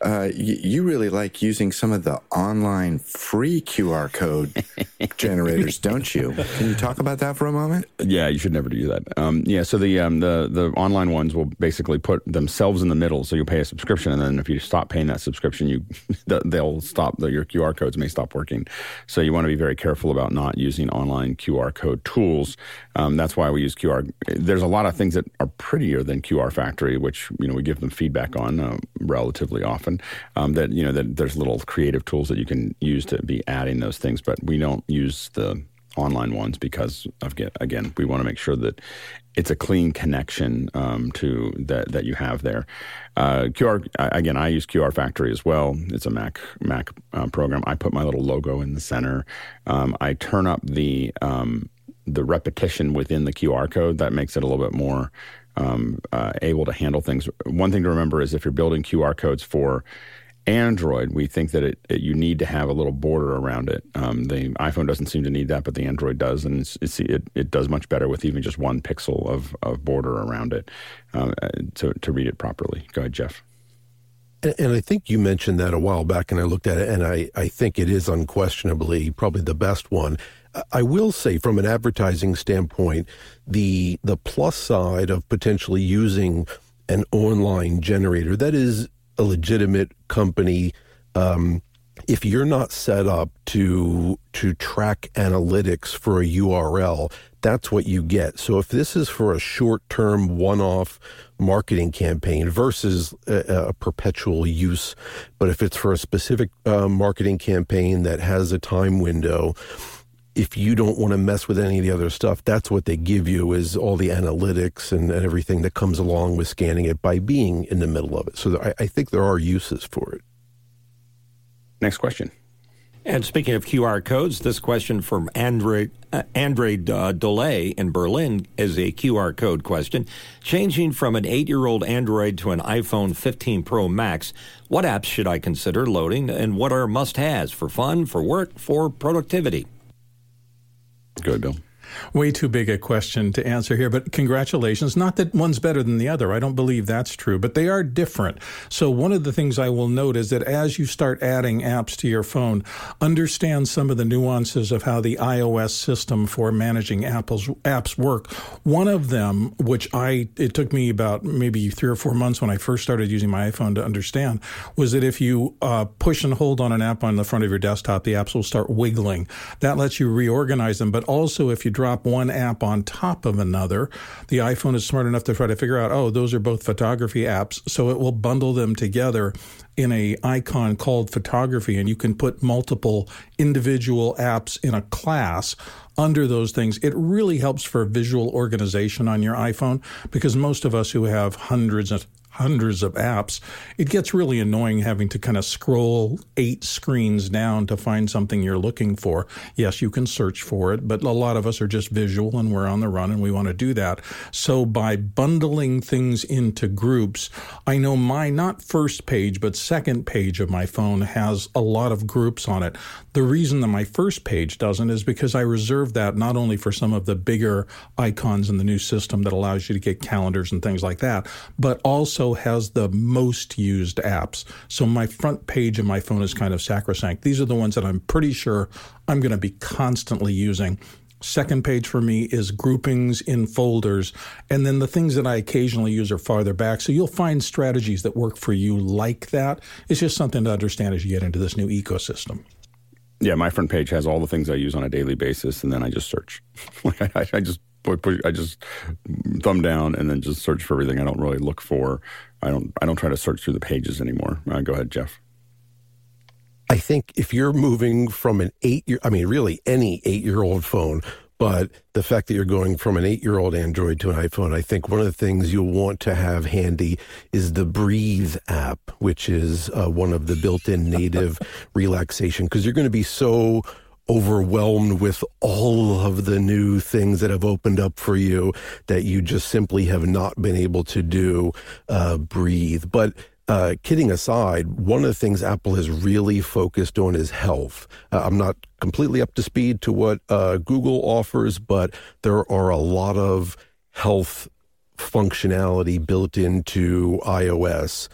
uh, y- you really like using some of the online free QR code *laughs* generators, don't you? Can you talk about that for a moment? Yeah, you should never do that. Um, yeah, so the um, the the online ones will basically put themselves in the middle, so you pay a subscription, and then if you stop paying that subscription, you *laughs* they'll stop your QR codes may stop working. So you want to be very careful about not using online QR code tools. Um, that's why we use QR. There's a lot of things that are prettier than QR Factory, which you know we give them feedback on uh, relatively often. Um, that you know that there's little creative tools that you can use to be adding those things, but we don't use the online ones because of, again we want to make sure that it's a clean connection um, to that that you have there. Uh, QR again, I use QR Factory as well. It's a Mac Mac uh, program. I put my little logo in the center. Um, I turn up the um, the repetition within the QR code. That makes it a little bit more um, uh, able to handle things. One thing to remember is if you're building QR codes for Android, we think that it, it, you need to have a little border around it. Um, the iPhone doesn't seem to need that, but the Android does, and it's, it's, it, it does much better with even just one pixel of, of border around it uh, to, to read it properly. Go ahead, Jeff. And, and I think you mentioned that a while back, and I looked at it, and I, I think it is unquestionably probably the best one. I will say, from an advertising standpoint, the the plus side of potentially using an online generator that is a legitimate company. Um, if you're not set up to to track analytics for a URL, that's what you get. So if this is for a short-term one-off marketing campaign versus a, a perpetual use, but if it's for a specific uh, marketing campaign that has a time window, if you don't want to mess with any of the other stuff, that's what they give you is all the analytics and, and everything that comes along with scanning it by being in the middle of it. So I, I think there are uses for it. Next question. And speaking of QR codes, this question from Andre, uh, Andre uh, Delay in Berlin is a QR code question. Changing from an eight year old Android to an iPhone 15 Pro Max, what apps should I consider loading and what are must haves for fun, for work, for productivity? Good, Bill way too big a question to answer here, but congratulations. Not that one's better than the other. I don't believe that's true, but they are different. So, one of the things I will note is that as you start adding apps to your phone, understand some of the nuances of how the iOS system for managing Apple's apps work. One of them, which I, it took me about maybe three or four months when I first started using my iPhone to understand, was that if you uh, push and hold on an app on the front of your desktop, the apps will start wiggling. That lets you reorganize them, but also if you drop one app on top of another. The iPhone is smart enough to try to figure out, oh, those are both photography apps, so it will bundle them together in a icon called photography and you can put multiple individual apps in a class under those things. It really helps for visual organization on your iPhone because most of us who have hundreds of hundreds of apps, it gets really annoying having to kind of scroll eight screens down to find something you're looking for. Yes, you can search for it, but a lot of us are just visual and we're on the run and we want to do that. So by bundling things into groups, I know my not first page, but second page of my phone has a lot of groups on it. The reason that my first page doesn't is because I reserve that not only for some of the bigger icons in the new system that allows you to get calendars and things like that, but also has the most used apps. So my front page of my phone is kind of sacrosanct. These are the ones that I'm pretty sure I'm going to be constantly using. Second page for me is groupings in folders. And then the things that I occasionally use are farther back. So you'll find strategies that work for you like that. It's just something to understand as you get into this new ecosystem. Yeah, my front page has all the things I use on a daily basis, and then I just search. *laughs* I, I just push, I just thumb down and then just search for everything. I don't really look for. I don't. I don't try to search through the pages anymore. Uh, go ahead, Jeff. I think if you're moving from an eight year, I mean, really any eight year old phone, but the fact that you're going from an eight year old Android to an iPhone, I think one of the things you'll want to have handy is the Breathe app, which is uh, one of the built in native *laughs* relaxation, because you're going to be so overwhelmed with all of the new things that have opened up for you that you just simply have not been able to do uh, breathe. But uh, kidding aside, one of the things Apple has really focused on is health. Uh, I'm not completely up to speed to what uh, Google offers, but there are a lot of health functionality built into iOS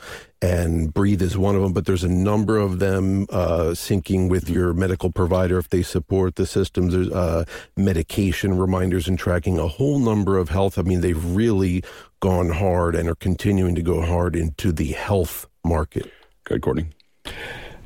and Breathe is one of them, but there's a number of them uh, syncing with your medical provider if they support the systems. There's uh, medication reminders and tracking, a whole number of health. I mean, they've really gone hard and are continuing to go hard into the health market. Good, Courtney.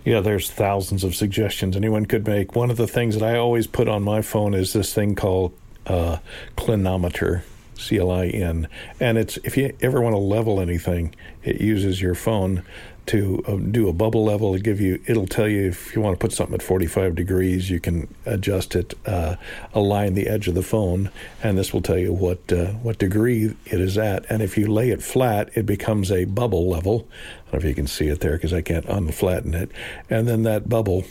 Yeah, there's thousands of suggestions anyone could make. One of the things that I always put on my phone is this thing called uh, Clinometer. C L I N. And it's if you ever want to level anything, it uses your phone to uh, do a bubble level. It give you it'll tell you if you want to put something at 45 degrees, you can adjust it, uh, align the edge of the phone, and this will tell you what uh, what degree it is at. And if you lay it flat, it becomes a bubble level. I don't know if you can see it there because I can't unflatten it. And then that bubble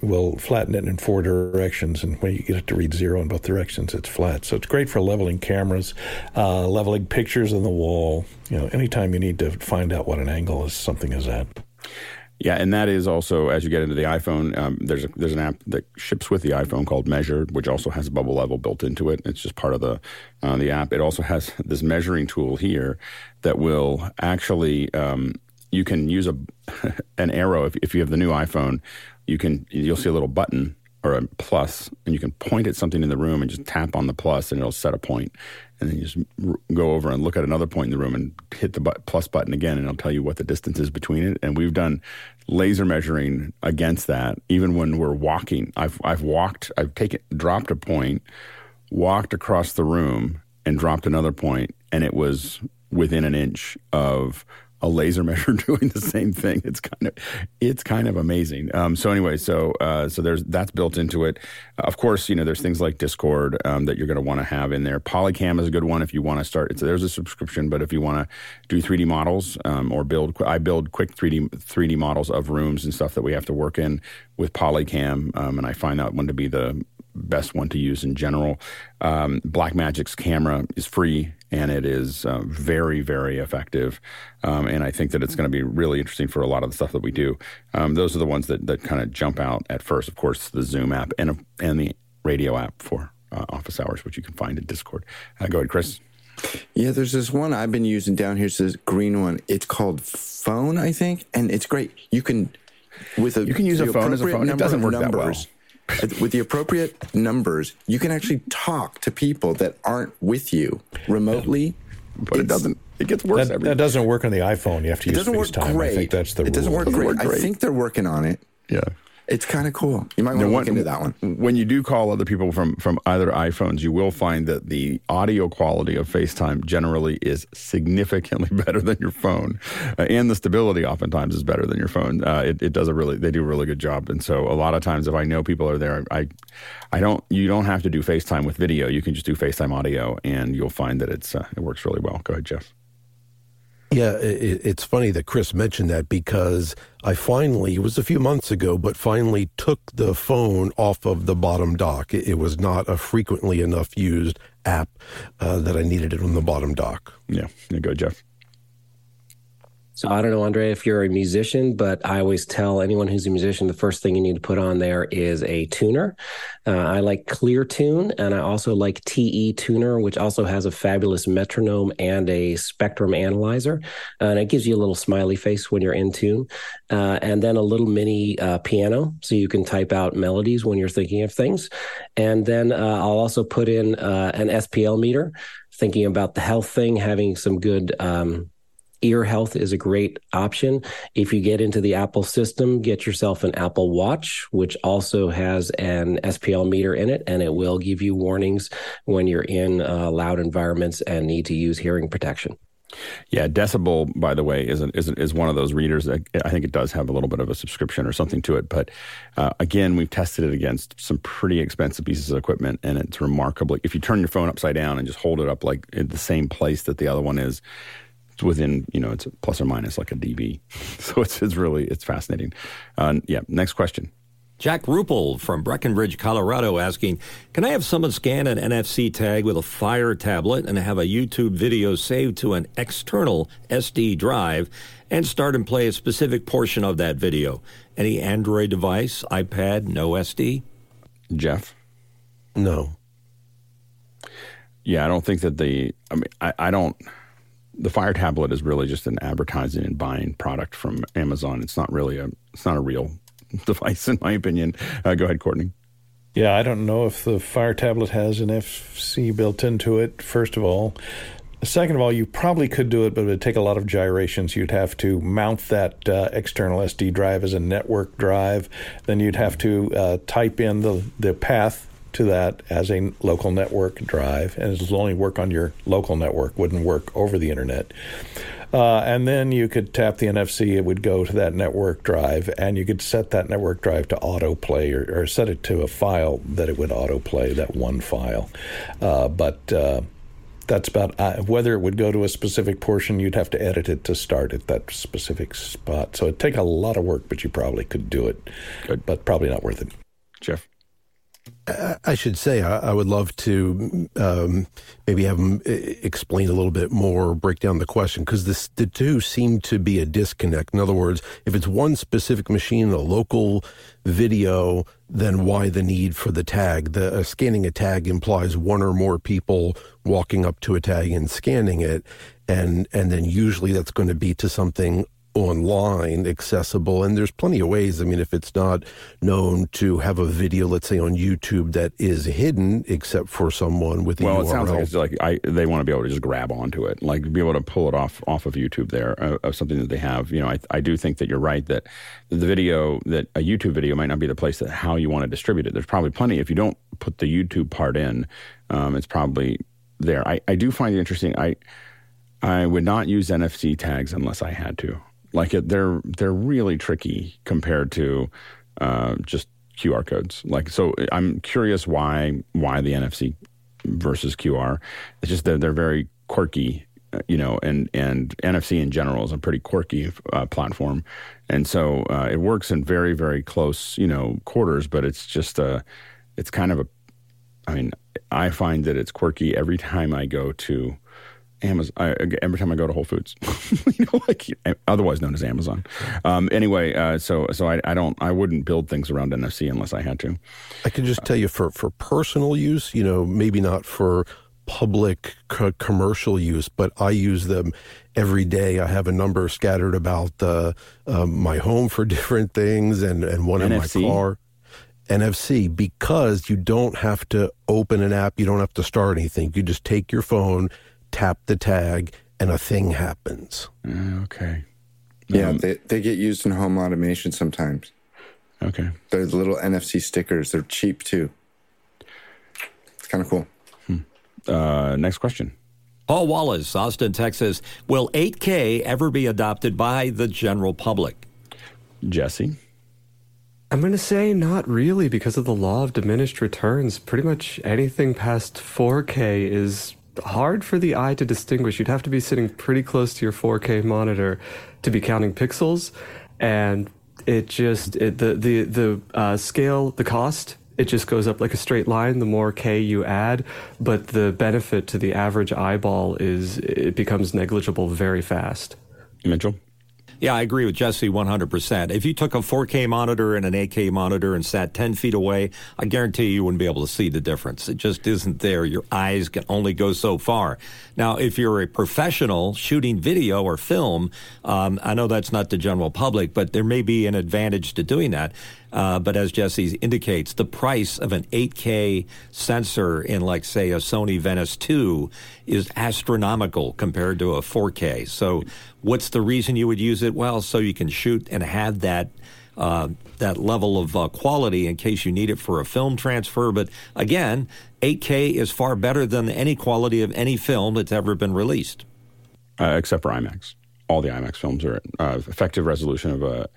will flatten it in four directions, and when you get it to read zero in both directions, it's flat. So it's great for leveling cameras, uh, leveling pictures on the wall. You know, anytime you need to find out what an angle is, something is at. Yeah, and that is also as you get into the iPhone. Um, there's a, there's an app that ships with the iPhone called Measure, which also has a bubble level built into it. It's just part of the uh, the app. It also has this measuring tool here that will actually um, you can use a *laughs* an arrow if, if you have the new iPhone you can you'll see a little button or a plus, and you can point at something in the room and just tap on the plus, and it'll set a point. And then you just go over and look at another point in the room and hit the plus button again, and it'll tell you what the distance is between it. And we've done laser measuring against that, even when we're walking. I've I've walked, I've taken dropped a point, walked across the room, and dropped another point, and it was within an inch of a laser measure *laughs* doing the same thing. It's kind of it's kind of amazing. Um, so anyway, so uh, so there's that's built into it. of course, you know there's things like Discord um, that you're going to want to have in there. Polycam is a good one if you want to start. It's, there's a subscription, but if you want to do 3D models um, or build, I build quick 3D 3D models of rooms and stuff that we have to work in with Polycam, um, and I find that one to be the best one to use in general. Um, Blackmagic's camera is free and it is uh, very, very effective. Um, and I think that it's going to be really interesting for a lot of the stuff that we do. Um, those are the ones that, that kind of jump out at first. Of course, the Zoom app and and the radio app for uh, office hours, which you can find in Discord. Uh, go ahead, Chris. Yeah, there's this one I've been using down here. It's this green one. It's called Phone, I think, and it's great. You can with a you can use a phone as a phone. It doesn't work numbers, that well with the appropriate numbers, you can actually talk to people that aren't with you remotely. But it doesn't. It gets worse. That, that, doesn't work on the iPhone. You have to use FaceTime. Work great. I think that's the. It doesn't work, great. work great. I think they're working on it. Yeah. It's kind of cool. You might want to look into that one. When you do call other people from from either iPhones, you will find that the audio quality of FaceTime generally is significantly *laughs* better than your phone, uh, and the stability oftentimes is better than your phone. Uh, it, it, does a really they do a really good job, and so a lot of times if I know people are there, I I don't you don't have to do FaceTime with video. You can just do FaceTime audio, and you'll find that it's uh, it works really well. Go ahead, Jeff. Yeah, it, it's funny that Chris mentioned that because I finally, it was a few months ago, but finally took the phone off of the bottom dock. It, it was not a frequently enough used app uh, that I needed it on the bottom dock. Yeah, you go, Jeff. So I don't know, Andre, if you're a musician, but I always tell anyone who's a musician the first thing you need to put on there is a tuner. Uh, I like ClearTune, and I also like TE Tuner, which also has a fabulous metronome and a spectrum analyzer, and it gives you a little smiley face when you're in tune, uh, and then a little mini uh, piano so you can type out melodies when you're thinking of things, and then uh, I'll also put in uh, an SPL meter, thinking about the health thing, having some good. Um, ear health is a great option. If you get into the Apple system, get yourself an Apple Watch, which also has an SPL meter in it, and it will give you warnings when you're in uh, loud environments and need to use hearing protection. Yeah, Decibel, by the way, is, is is one of those readers that I think it does have a little bit of a subscription or something to it. But uh, again, we've tested it against some pretty expensive pieces of equipment, and it's remarkably. If you turn your phone upside down and just hold it up like in the same place that the other one is, it's within you know it's plus or minus like a dB. *laughs* So it's it's really it's fascinating. Uh, yeah. Next question. Jack Ruppel from Breckenridge, Colorado, asking, "Can I have someone scan an NFC tag with a Fire tablet and have a YouTube video saved to an external SD drive and start and play a specific portion of that video? Any Android device, iPad, no SD?" Jeff, no. Yeah, I don't think that the. I mean, I, I don't the Fire tablet is really just an advertising and buying product from Amazon. It's not really a it's not a real *laughs* device, in my opinion. Uh, go ahead, Courtney. Yeah, I don't know if the Fire tablet has an FC built into it. First of all, Second of all, you probably could do it, but it would take a lot of gyrations. You'd have to mount that uh, external SD drive as a network drive. Then you'd have to uh, type in the, the path to that as a local network drive, and it'll only work on your local network, wouldn't work over the internet. Uh, and then you could tap the NFC, it would go to that network drive, and you could set that network drive to autoplay or, or set it to a file that it would autoplay, that one file. Uh, but uh, that's about uh, whether it would go to a specific portion, you'd have to edit it to start at that specific spot. So it'd take a lot of work, but you probably could do it, Good. but probably not worth it. Jeff? I should say I, would love to um, maybe have uh, explain a little bit more, break down the question, because the two seem to be a disconnect. In other words, if it's one specific machine, a local video, then why the need for the tag? The uh, scanning a tag implies one or more people walking up to a tag and scanning it, and and then usually that's going to be to something online accessible and there's plenty of ways. I mean if it's not known to have a video let's say on youtube that is hidden except for someone with a well URL. it sounds like it's like I, they want to be able to just grab onto it like be able to pull it off off of youtube there uh, of something that they have. You know I, I do think that you're right that the video that a youtube video might not be the place that how you want to distribute it. There's probably plenty. If you don't put the youtube part in um, it's probably there. I, I do find it interesting. I I would not use NFC tags unless I had to. Like it, they're they're really tricky compared to uh, just QR codes. Like so, I'm curious why why the NFC versus QR. It's just they're they're very quirky, uh, you know, and and NFC in general is a pretty quirky uh, platform, and so uh, it works in very very close you know quarters, but it's just a it's kind of a I mean I find that it's quirky every *laughs* time I go to Amazon. I, every time I go to Whole Foods, *laughs* you know, like otherwise known as Amazon. Um, anyway, uh, so so I, I, don't I wouldn't build things around NFC unless I had to. I can just tell you for for personal use, you know, maybe not for public co- commercial use, but I use them every day. I have a number scattered about uh, my home for *laughs* different things, and and one NFC? in my car. NFC because you don't have to open an app, you don't have to start anything. You just take your phone tap the tag, and a thing happens. Uh, okay. Yeah, um, they, they get used in home automation sometimes. Okay. They're the little NFC stickers. They're cheap too. It's kind of cool. Hmm. Uh, next question. Paul Wallace, Austin, Texas. Will 8K ever be adopted by the general public? Jesse? I'm going to say not really because of the law of diminished returns. Pretty much anything past 4K is hard for the eye to distinguish. You'd have to be sitting pretty close to your 4K monitor to be counting pixels, and it just it, the the the uh, scale, the cost. It just goes up like a straight line the more K you add, but the benefit to the average eyeball is it becomes negligible very fast. Mitchell? Yeah, I agree with Jesse 100%. If you took a 4K monitor and an 8K monitor and sat 10 feet away, I guarantee you, wouldn't be able to see the difference. It just isn't there. Your eyes can only go so far. Now, if you're a professional shooting video or film, um, I know that's not the general public, but there may be an advantage to doing that. Uh, but as Jesse indicates, the price of an 8K sensor in, like, say, a Sony Venice 2 is astronomical compared to a 4K. So, what's the reason you would use it? Well, so you can shoot and have that. Uh, that level of uh, quality in case you need it for a film transfer. But again, 8K is far better than any quality of any film that's ever been released. Uh, except for IMAX. All the IMAX films are uh, effective resolution of a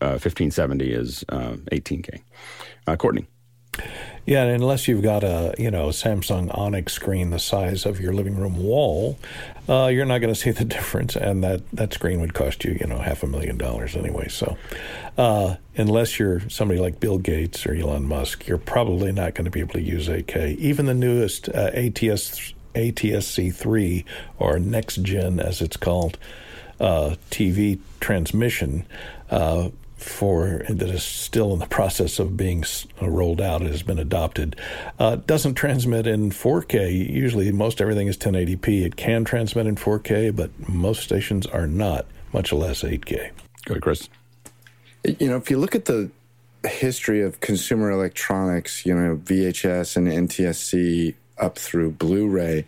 1570 uh, is 18K. Uh, uh, Courtney. Yeah, unless you've got a you know Samsung Onyx screen the size of your living room wall, uh, you're not going to see the *laughs* difference, and that that screen would cost you you know half a million dollars anyway. So, uh, unless you're somebody like Bill Gates or Elon Musk, you're probably not going to be able to use 8K. Even the newest uh, ATS ATSC3 or next gen as it's called uh, TV transmission uh, for that is still in the *laughs* process of being uh, rolled out. It has been adopted. Uh, doesn't transmit in 4K. Usually, most everything is 1080p. It can transmit in 4K, but most stations are not, much less 8K. Go ahead, Chris. You know, if you look at the history of consumer electronics, you know, VHS and NTSC up through Blu-ray,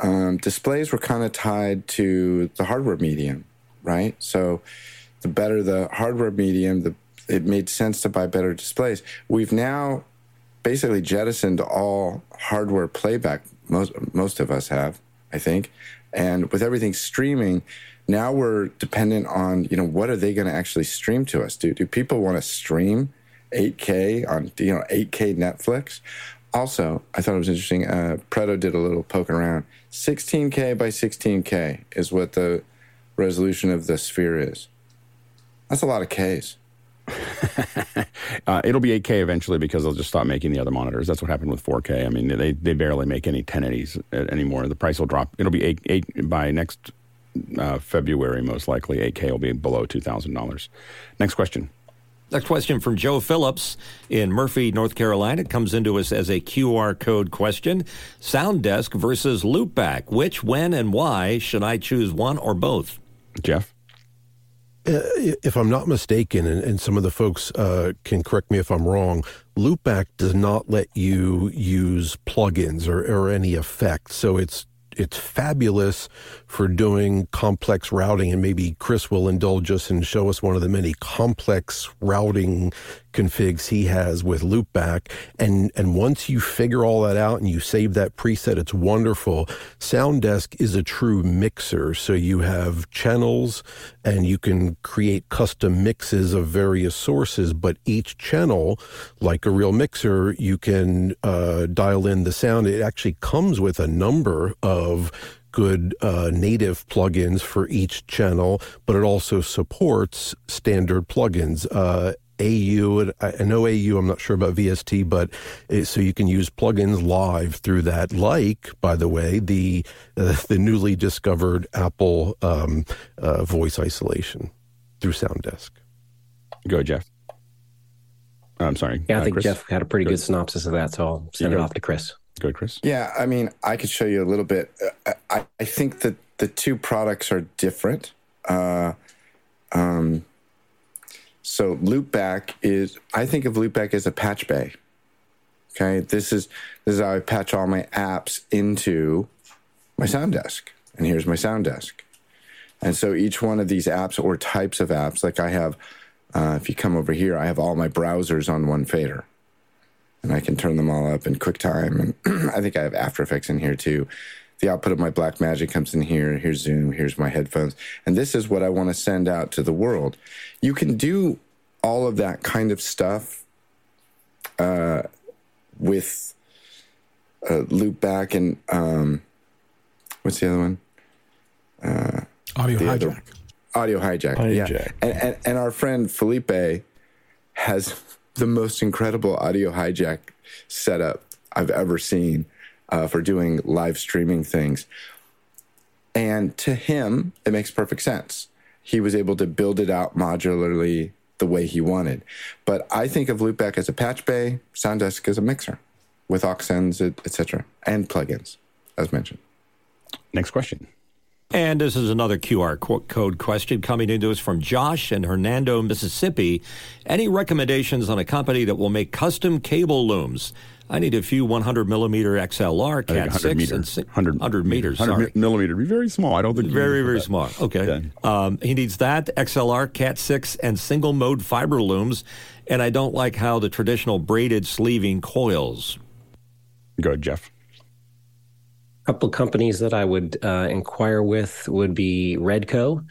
um, displays were kind of tied to the hardware medium, right? So the better the hardware medium, the it made sense to buy better displays. We've now basically jettisoned all hardware playback. Most most of us have, I think, and with everything streaming, now we're dependent on you know what are they going to actually stream to us? Do do people want to stream 8K on you know 8K Netflix? Also, I thought it was interesting. Uh, Preto did a little poke around. 16K by 16K is what the resolution of the sphere is. That's a lot of Ks. *laughs* uh, it'll be 8K eventually because they'll just stop making the other monitors. That's what happened with 4K. I mean, they, they barely make any 1080s anymore. The price will drop. It'll be 8, 8 by next uh, February, most likely. 8K will be below $2,000. Next question. Next question from Joe Phillips in Murphy, North Carolina. It comes into us as a QR code question. Sound Desk versus Loopback. Which, when, and why should I choose one or both? Jeff? Uh, if I'm not mistaken, and, and some of the folks uh, can correct me if I'm wrong, Loopback does not let you use plugins or, or any effects. So it's it's fabulous for doing complex routing, and maybe Chris will indulge us and show us one of the many complex routing configs he has with loopback. And and once you figure all that out and you save that preset it's wonderful. Sounddesk is a true mixer. So you have channels and you can create custom mixes of various sources but each channel like a real mixer you can uh, dial in the sound. It actually comes with a number of good uh, native plugins for each channel, but it also supports standard plugins. Uh, AU, I know AU, I'm not sure about VST, but it, so you can use plugins live through that. Like, by the way, the uh, *laughs* the newly discovered Apple um, uh, voice isolation through SoundDesk. Go, Jeff. I'm sorry. Yeah, I uh, think Chris? Jeff had a pretty good synopsis of that, so I'll send it off to Chris. Go, Chris. Yeah, I mean, I could show you a little bit. Uh, I, I think that the two products are different. Uh, um, so Loopback is, I think of Loopback as a patch bay. Okay, this is this is how I patch all my apps into my sound desk, and here's my sound desk. And so each one of these apps or types of apps, like I have, uh, if you come over here, I have all my browsers on one fader and I can turn them all up in QuickTime. And *clears throat* I think I have After Effects in here too. The output of my Blackmagic comes in here. Here's Zoom. Here's my headphones. And this is what I want to send out to the world. You can do all of that kind of stuff uh, with uh, Loopback and um, what's the other one? Audio hijack. other- Audio hijack. Hijack. Yeah. And, and, and our friend Felipe has *laughs* the most incredible audio hijack setup I've ever seen uh, for doing live streaming things. And to him, it makes perfect sense. He was able to build it out modularly the way he wanted. But I think of Loopback as a patch bay, SoundDesk as a mixer with aux ends, etc., and plugins, as mentioned. Next question. And this is another QR code question coming into us from Josh in Hernando, Mississippi. Any recommendations on a company that will make custom cable looms? I need a few 100 millimeter XLR Cat 100 6 meter. and si- 100, 100 meters. 100 sorry. millimeter. Be very small. I don't think Very, very that. small. Okay. Um, he needs that, XLR, Cat 6, and single mode fiber looms. And I don't like how the traditional braided sleeving coils. Go, ahead, Jeff. couple companies that I would uh, inquire with would be Redco,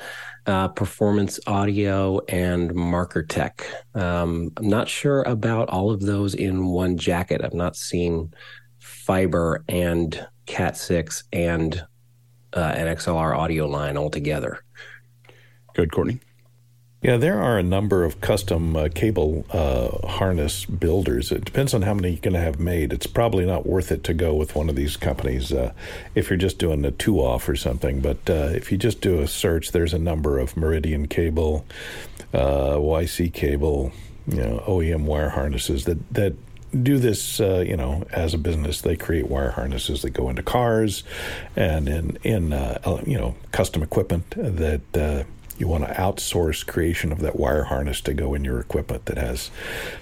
uh, Performance Audio, and Marker Tech. Um, I'm not sure about all of those in one jacket. I've not seen Fiber and Cat 6 and uh, an XLR audio line altogether. Good, Courtney. Yeah, there are a number of custom uh, cable uh, harness builders. It depends on how many you're going to have made. It's probably not worth it to go with one of these companies uh, if you're just doing a two off or something. But uh, if you just do a search, there's a number of Meridian cable, uh, YC cable, you know, OEM wire harnesses that that do this, uh, you know, as a business. They create wire harnesses that go into cars and in in uh, you know custom equipment that. Uh, you want to outsource creation of that wire harness to go in your equipment that has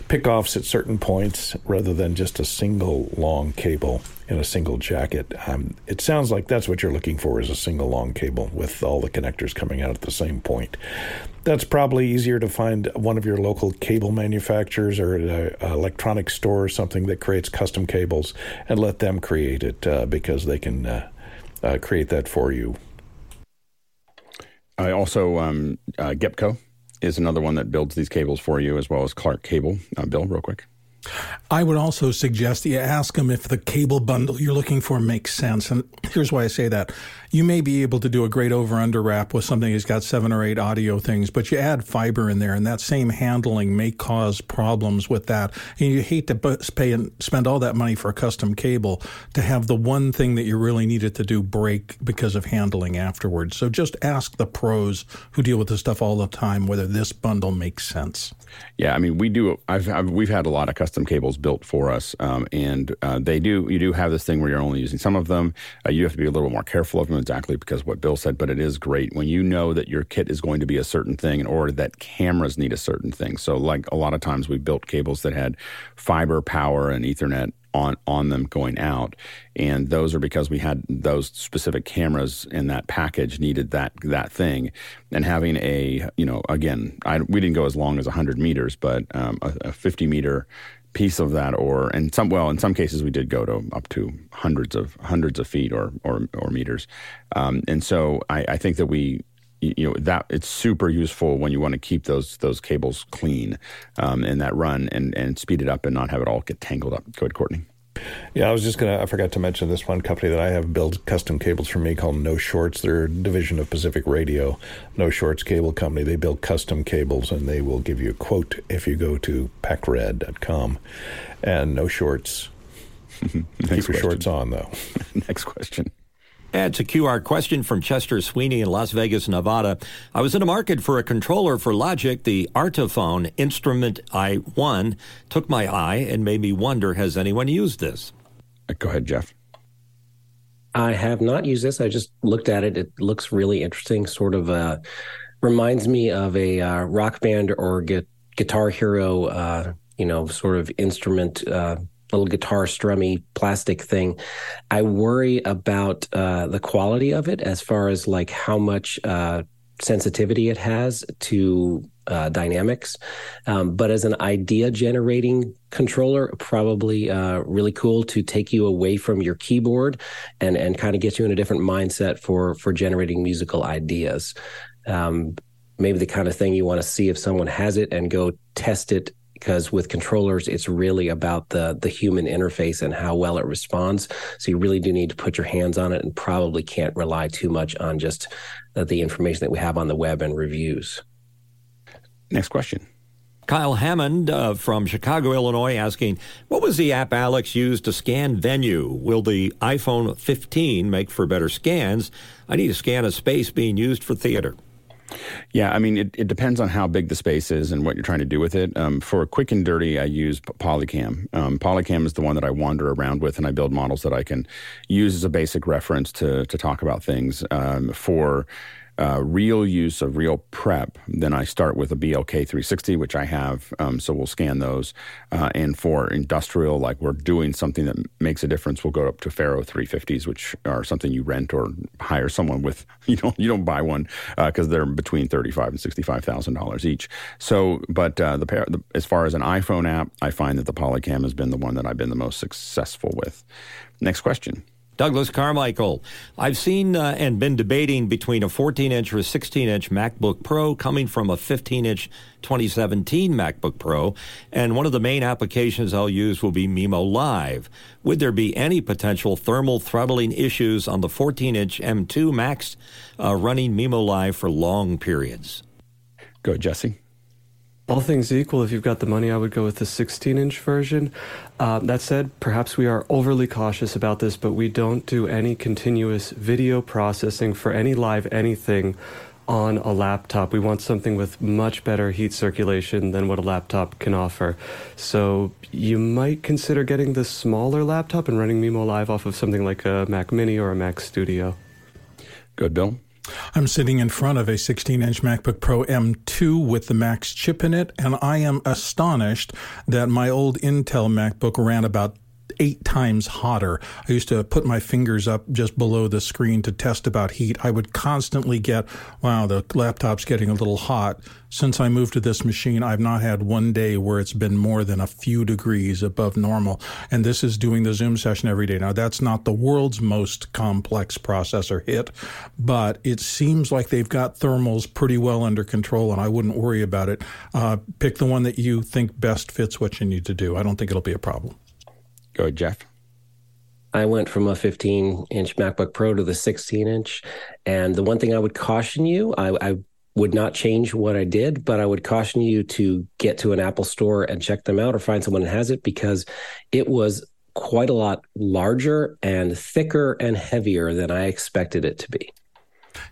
pickoffs at certain points rather than just a single long cable in a single jacket. Um, it sounds like that's what you're looking for is a single long cable with all the connectors coming out at the same point. That's probably easier to find one of your local cable manufacturers or an electronic store or something that creates custom cables and let them create it uh, because they can uh, uh, create that for you. I also um, uh, Gepco is another one that builds these cables for you, as well as Clark Cable. Uh, Bill, real quick. I would also suggest that you ask them if the cable bundle you're looking for makes sense. And here's why I say that. You may be able to do a great over under wrap with something that's got seven or eight audio things, but you add fiber in there, and that same handling may cause problems with that. And you hate to pay and spend all that money for a custom cable to have the one thing that you really needed to do break because of handling afterwards. So just ask the pros who deal with this stuff all the time whether this bundle makes sense. Yeah, I mean, we do. I've, I've we've had a lot of custom cables built for us, um, and uh, they do. You do have this thing where you're only using some of them. Uh, you have to be a little more careful of them, exactly because what Bill said. But it is great when you know that your kit is going to be a certain thing, or that cameras need a certain thing. So, like a lot of times, we built cables that had fiber, power, and Ethernet on on them going out, and those are because we had those specific cameras in that package needed that that thing, and having a you know again I, we didn't go as long as hundred meters, but um, a, a fifty meter piece of that or in some well in some cases we did go to up to hundreds of hundreds of feet or or, or meters um, and so I, I think that we you know that it's super useful when you want to keep those those cables clean um, in that run and and speed it up and not have it all get tangled up. Go ahead, Courtney. Yeah, I was just gonna. I forgot to mention this one company that I have builds custom cables for me called No Shorts. They're a division of Pacific Radio. No Shorts Cable Company. They build custom cables, and they will give you a quote if you go to pacrad.com. And No Shorts. *laughs* Keep your shorts on, though. *laughs* Next question. It's a QR question from Chester Sweeney in Las Vegas, Nevada. I was in the market for a controller for Logic. The Artophone instrument I won took my eye and made me wonder has anyone used this? Uh, go ahead, Jeff. I have not used this. I just looked at it. It looks really interesting. Sort of uh, reminds me of a uh, rock band or gu- guitar hero, uh, you know, sort of instrument uh, little guitar strummy plastic thing. I worry about uh, the quality of it as far as like how much uh, sensitivity it has to uh, dynamics. Um, but as an idea generating controller, probably uh, really cool to take you away from your keyboard and and kind of get you in a different mindset for for generating musical ideas. Um, maybe the kind of thing you want to see if someone has it and go test it because with controllers it's really about the the human interface and how well it responds so you really do need to put your hands on it and probably can't rely too much on just uh, the information that we have on the web and reviews next question Kyle Hammond uh, from Chicago, Illinois, asking, What was the app Alex used to scan venue? Will the iPhone 15 make for better scans? I need to scan a space being used for theater. Yeah, I mean, it, it depends on how big the space is and what you're trying to do with it. Um, for quick and dirty, I use Polycam. Um, Polycam is the one that I wander around with, and I build models that I can use as a basic reference to to talk about things. Um, for uh, real use of real prep, then I start with a BLK 360, which I have. Um, so we'll scan those. Uh, and for industrial, like we're doing something that makes a difference, we'll go up to Faro 350s, which are something you rent or hire someone with. *laughs* You don't you don't buy one because uh, they're between thirty five and sixty five thousand dollars each. So, but uh, the, the as far as an iPhone app, I find that the Polycam has been the one that I've been the most successful with. Next question. Douglas Carmichael. I've seen uh, and been debating between a 14 inch or a 16 inch MacBook Pro coming from a 15 inch 2017 MacBook Pro, and one of the main applications I'll use will be mimoLive. Would there be any potential thermal throttling issues on the 14 inch M2 Max uh, running mimoLive for long periods? Go, Jesse. All things equal, if you've got the money, I would go with the 16 inch version. Uh, that said, perhaps we are overly cautious about this, but we don't do any continuous video processing for any live anything on a laptop. We want something with much better heat circulation than what a laptop can offer. So you might consider getting the smaller laptop and running mimoLive off of something like a Mac Mini or a Mac Studio. Good, Bill. I'm sitting in front of a 16 inch MacBook Pro M2 with the Max chip in it, and I am astonished that my old Intel MacBook ran about eight times hotter. I used to put my fingers up just below the screen to test about heat. I would constantly get, wow, the laptop's getting a little hot. Since I moved to this machine, I've not had one day where it's been more than a few degrees above normal. And this is doing the Zoom session every day. Now, that's not the world's most complex processor hit, but it seems like they've got thermals pretty well under control, and I wouldn't worry about it. Uh, pick the one that you think best fits what you need to do. I don't think it'll be a problem. Go ahead, Jeff. I went from a 15 inch MacBook Pro to the 16 inch. And the one thing I would caution you, I, I, would not change what I did, but I would caution you to get to an Apple store and check them out or find someone that has it because it was quite a lot larger and thicker and heavier than I expected it to be.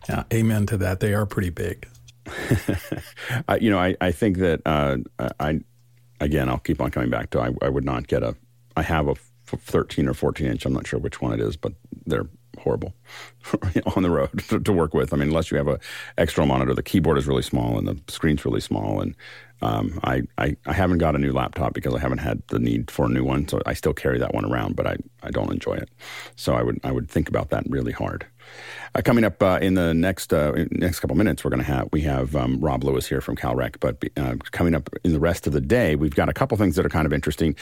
Yeah, amen to that. They are pretty big. *laughs* uh, you know, I, I think that uh, I, again, I'll keep on coming back to I, I would not get a I have a 13 or 14 inch. I'm not sure which one it is, but they're horrible *laughs* on the road to, work with. I mean, unless you have a external monitor, the keyboard is really small and the screen's really small. And um, I, I, I haven't got a new laptop because I haven't had the need for a new one, so I still carry that one around, but I, I don't enjoy it. So I would I would think about that really hard. Uh, coming up uh, in the next uh, next couple minutes, we're going to have we have um, Rob Lewis here from Calrec. But uh, coming up in the rest of the day, we've got a couple things that are kind of interesting.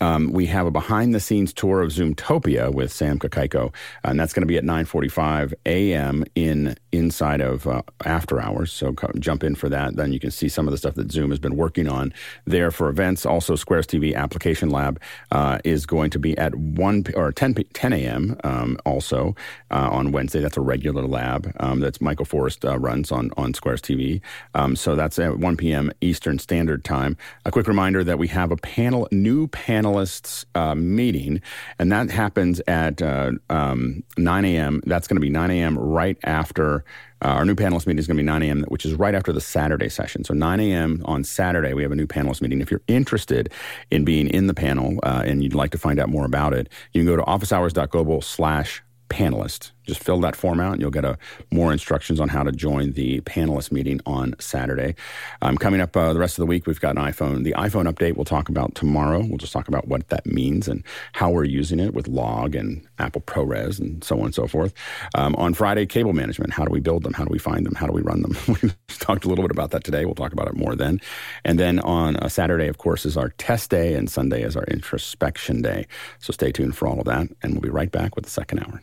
Um, we have a behind the scenes tour of Zoomtopia with Sam Kakaiko, and that's going to be at 9:45 a.m. in inside of uh, after hours. So jump in for that. Then you can see some of the stuff that Zoom has been working on there for events. Also, Squares TV Application Lab uh, is going to be at 1 or 10 10 a.m. Um, also on Wednesday. That's a regular lab um, that's Michael Forrest uh, runs on, on Squares TV. Um, so that's at 1 p.m. Eastern Standard Time. A quick reminder that we have a panel, new panelists uh, meeting, and that happens at uh, um, 9 a.m. That's going to be 9 a.m. right after. Uh, our new panelist meeting is going to be 9 a.m., which is right after the Saturday session. So 9 a.m. on Saturday, we have a new panelist meeting. If you're interested in being in the panel uh, and you'd like to find out more about it, you can go to officehours.global slash panelist. Just fill that form out and you'll get a, more instructions on how to join the panelist meeting on Saturday. Um, coming up uh, the rest of the week, we've got an iPhone. The iPhone update we'll talk about tomorrow. We'll just talk about what that means and how we're using it with Log and Apple ProRes and so on and so forth. Um, on Friday, cable management. How do we build them? How do we find them? How do we run them? *laughs* we talked a little bit about that today. We'll talk about it more then. And then on uh, Saturday, of course, is our test day, and Sunday is our introspection day. So stay tuned for all of that, and we'll be right back with the second hour.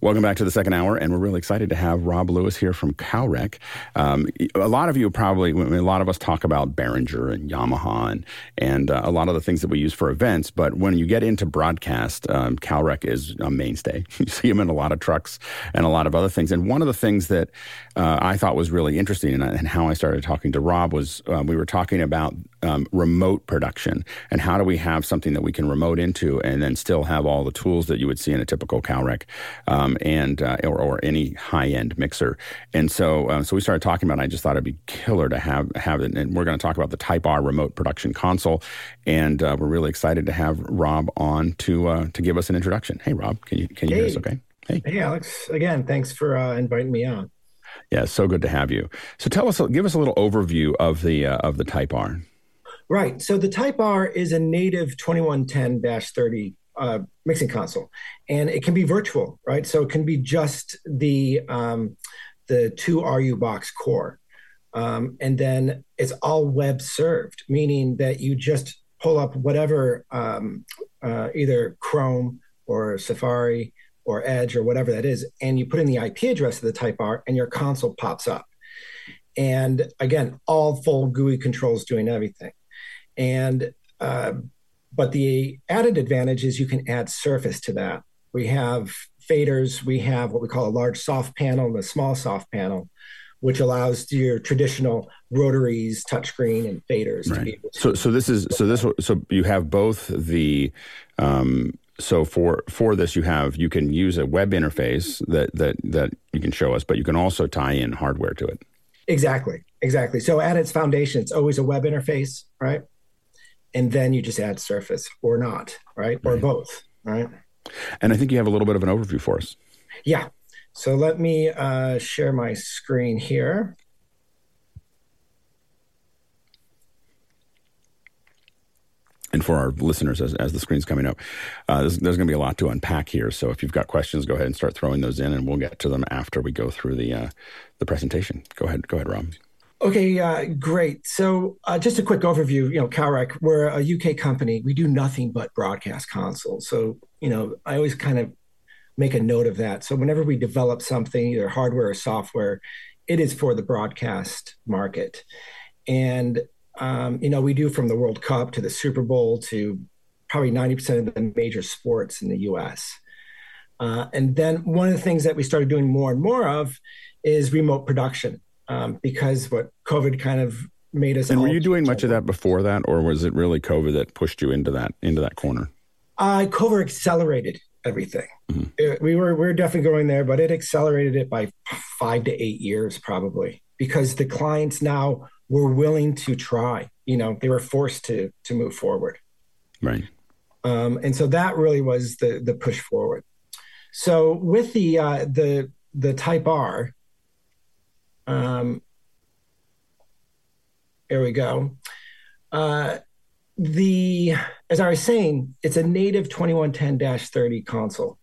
Welcome back to the second hour, and we're really excited to have Rob Lewis here from Calrec. Um, a lot of you probably, a lot of us talk about Behringer and Yamaha and, and uh, a lot of the things that we use for events, but when you get into broadcast, um, Calrec is a mainstay. *laughs* you see them in a lot of trucks and a lot of other things. And one of the things that uh, I thought was really interesting and, and, how I started talking to Rob was uh, we were talking about um, remote production and how do we have something that we can remote into and then still have all the tools that you would see in a typical Calrec. Um, and uh, or, or, any high end mixer. And so uh, so we started talking about. it. I just thought it'd be killer to have have it. And we're going to talk about the Type R remote production console. And uh, we're really excited to have Rob on to uh, to give us an introduction. Hey, Rob, can you can you hey. hear us? Okay. Hey. Hey, Alex. Again, thanks for uh, inviting me on. Yeah, so good to have you. So tell us, give us a little overview of the uh, of the Type R. Right. So the Type R is a native 2110-30 uh, mixing console, and it can be virtual, right? So it can be just the um, the two RU box core, um, and then it's all web served, meaning that you just pull up whatever um, uh, either Chrome or Safari or Edge or whatever that is, and you put in the IP address of the Type R, and your console pops up. And again, all full GUI controls doing everything. And uh, but the added advantage is you can add surface to that. We have faders, we have what we call a large soft panel and a small soft panel, which allows your traditional rotaries, touchscreen, and faders right. to be able to. So, so this is so this so you have both the. Um, so for for this you have you can use a web interface that that that you can show us but you can also tie in hardware to it exactly exactly so at its foundation it's always a web interface right and then you just add surface or not, right? right? Or both, right? And I think you have a little bit of an overview for us. Yeah. So let me uh, share my screen here. And for our listeners, as, as the screen's coming up, uh, there's, there's going to be a lot to unpack here. So if you've got questions, go ahead and start throwing those in, and we'll get to them after we go through the uh, the presentation. Go ahead, go ahead, Rob. Okay, uh, great. So, uh, just a quick overview. You know, Calrec, we're a UK company. We do nothing but broadcast consoles. So, you know, I always kind of make a note of that. So, whenever we develop something, either hardware or software, it is for the broadcast market. And, um, you know, we do from the World Cup to the Super Bowl to probably 90% of the major sports in the US. Uh, and then one of the things that we started doing more and more of is remote production um, because what COVID kind of made us. And were you doing much of that before that, or was it really COVID that pushed you into that into that corner? Uh, COVID accelerated everything. Mm-hmm. It, we were we are definitely going there, but it accelerated it by five to eight years probably because the clients now were willing to try. You know, they were forced to to move forward. Right. Um, and so that really was the the push forward. So with the uh, the the Type R, um, there we go. Uh, the as I was saying, it's a native 2110-30 console.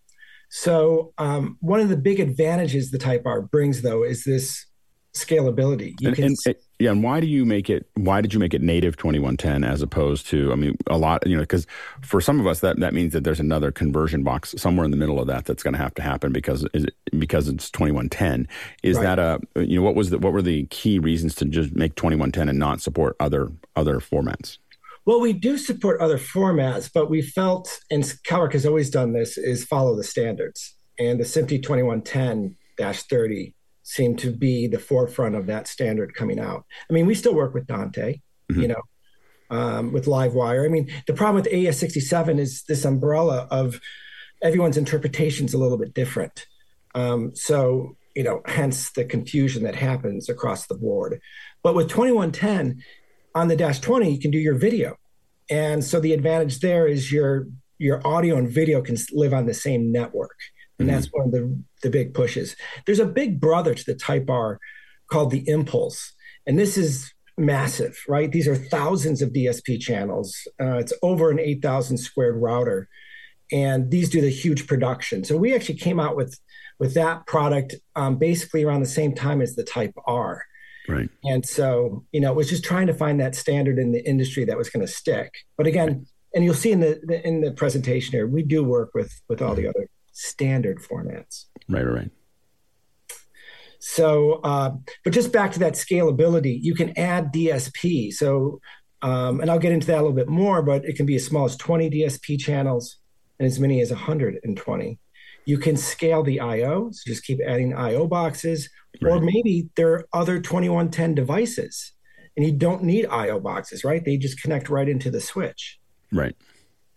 So um, one of the big advantages the Type R brings, though, is this scalability. You and, can, and, eh, yeah, and why do you make it? Why did you make it native twenty one ten as opposed to? I mean, a lot. You know, because for some of us that that means that there's another conversion box somewhere in the middle of that that's going to have to happen because is it, because it's twenty one ten. Is right. that a you know what was the what were the key reasons to just make twenty one ten and not support other other formats? Well, we do support other formats, but we felt, and Calrec has always done this, is follow the standards. And the SMPTE 2110 30 seem to be the forefront of that standard coming out. I mean, we still work with Dante, mm-hmm. you know, um, with Livewire. I mean, the problem with AES 67 is this umbrella of everyone's interpretation is a little bit different. Um, so, you know, hence the confusion that happens across the board. But with 2110 on the Dash 20, you can do your video. And so the advantage there is your your audio and video can live on the same network and mm-hmm. that's one of the, the big pushes. There's a big brother to the Type R called the Impulse, and this is massive, right? These are thousands of DSP channels. Uh, it's over an 8,000 squared router, and these do the huge production. So we actually came out with with that product um, basically around the same time as the Type R. Right. And so, you know, it was just trying to find that standard in the industry that was going to stick. But again, and you'll see in the, the, in the presentation here, we do work with with all the other standard formats. Right, right. So, uh, but just back to that scalability, you can add DSP. So, um, and I'll get into that a little bit more, but it can be as small as 20 DSP channels and as many as 120. You can scale the I/O, so just keep adding I/O boxes, right. or maybe there are other 2110 devices, and you don't need I/O boxes, right? They just connect right into the switch. Right.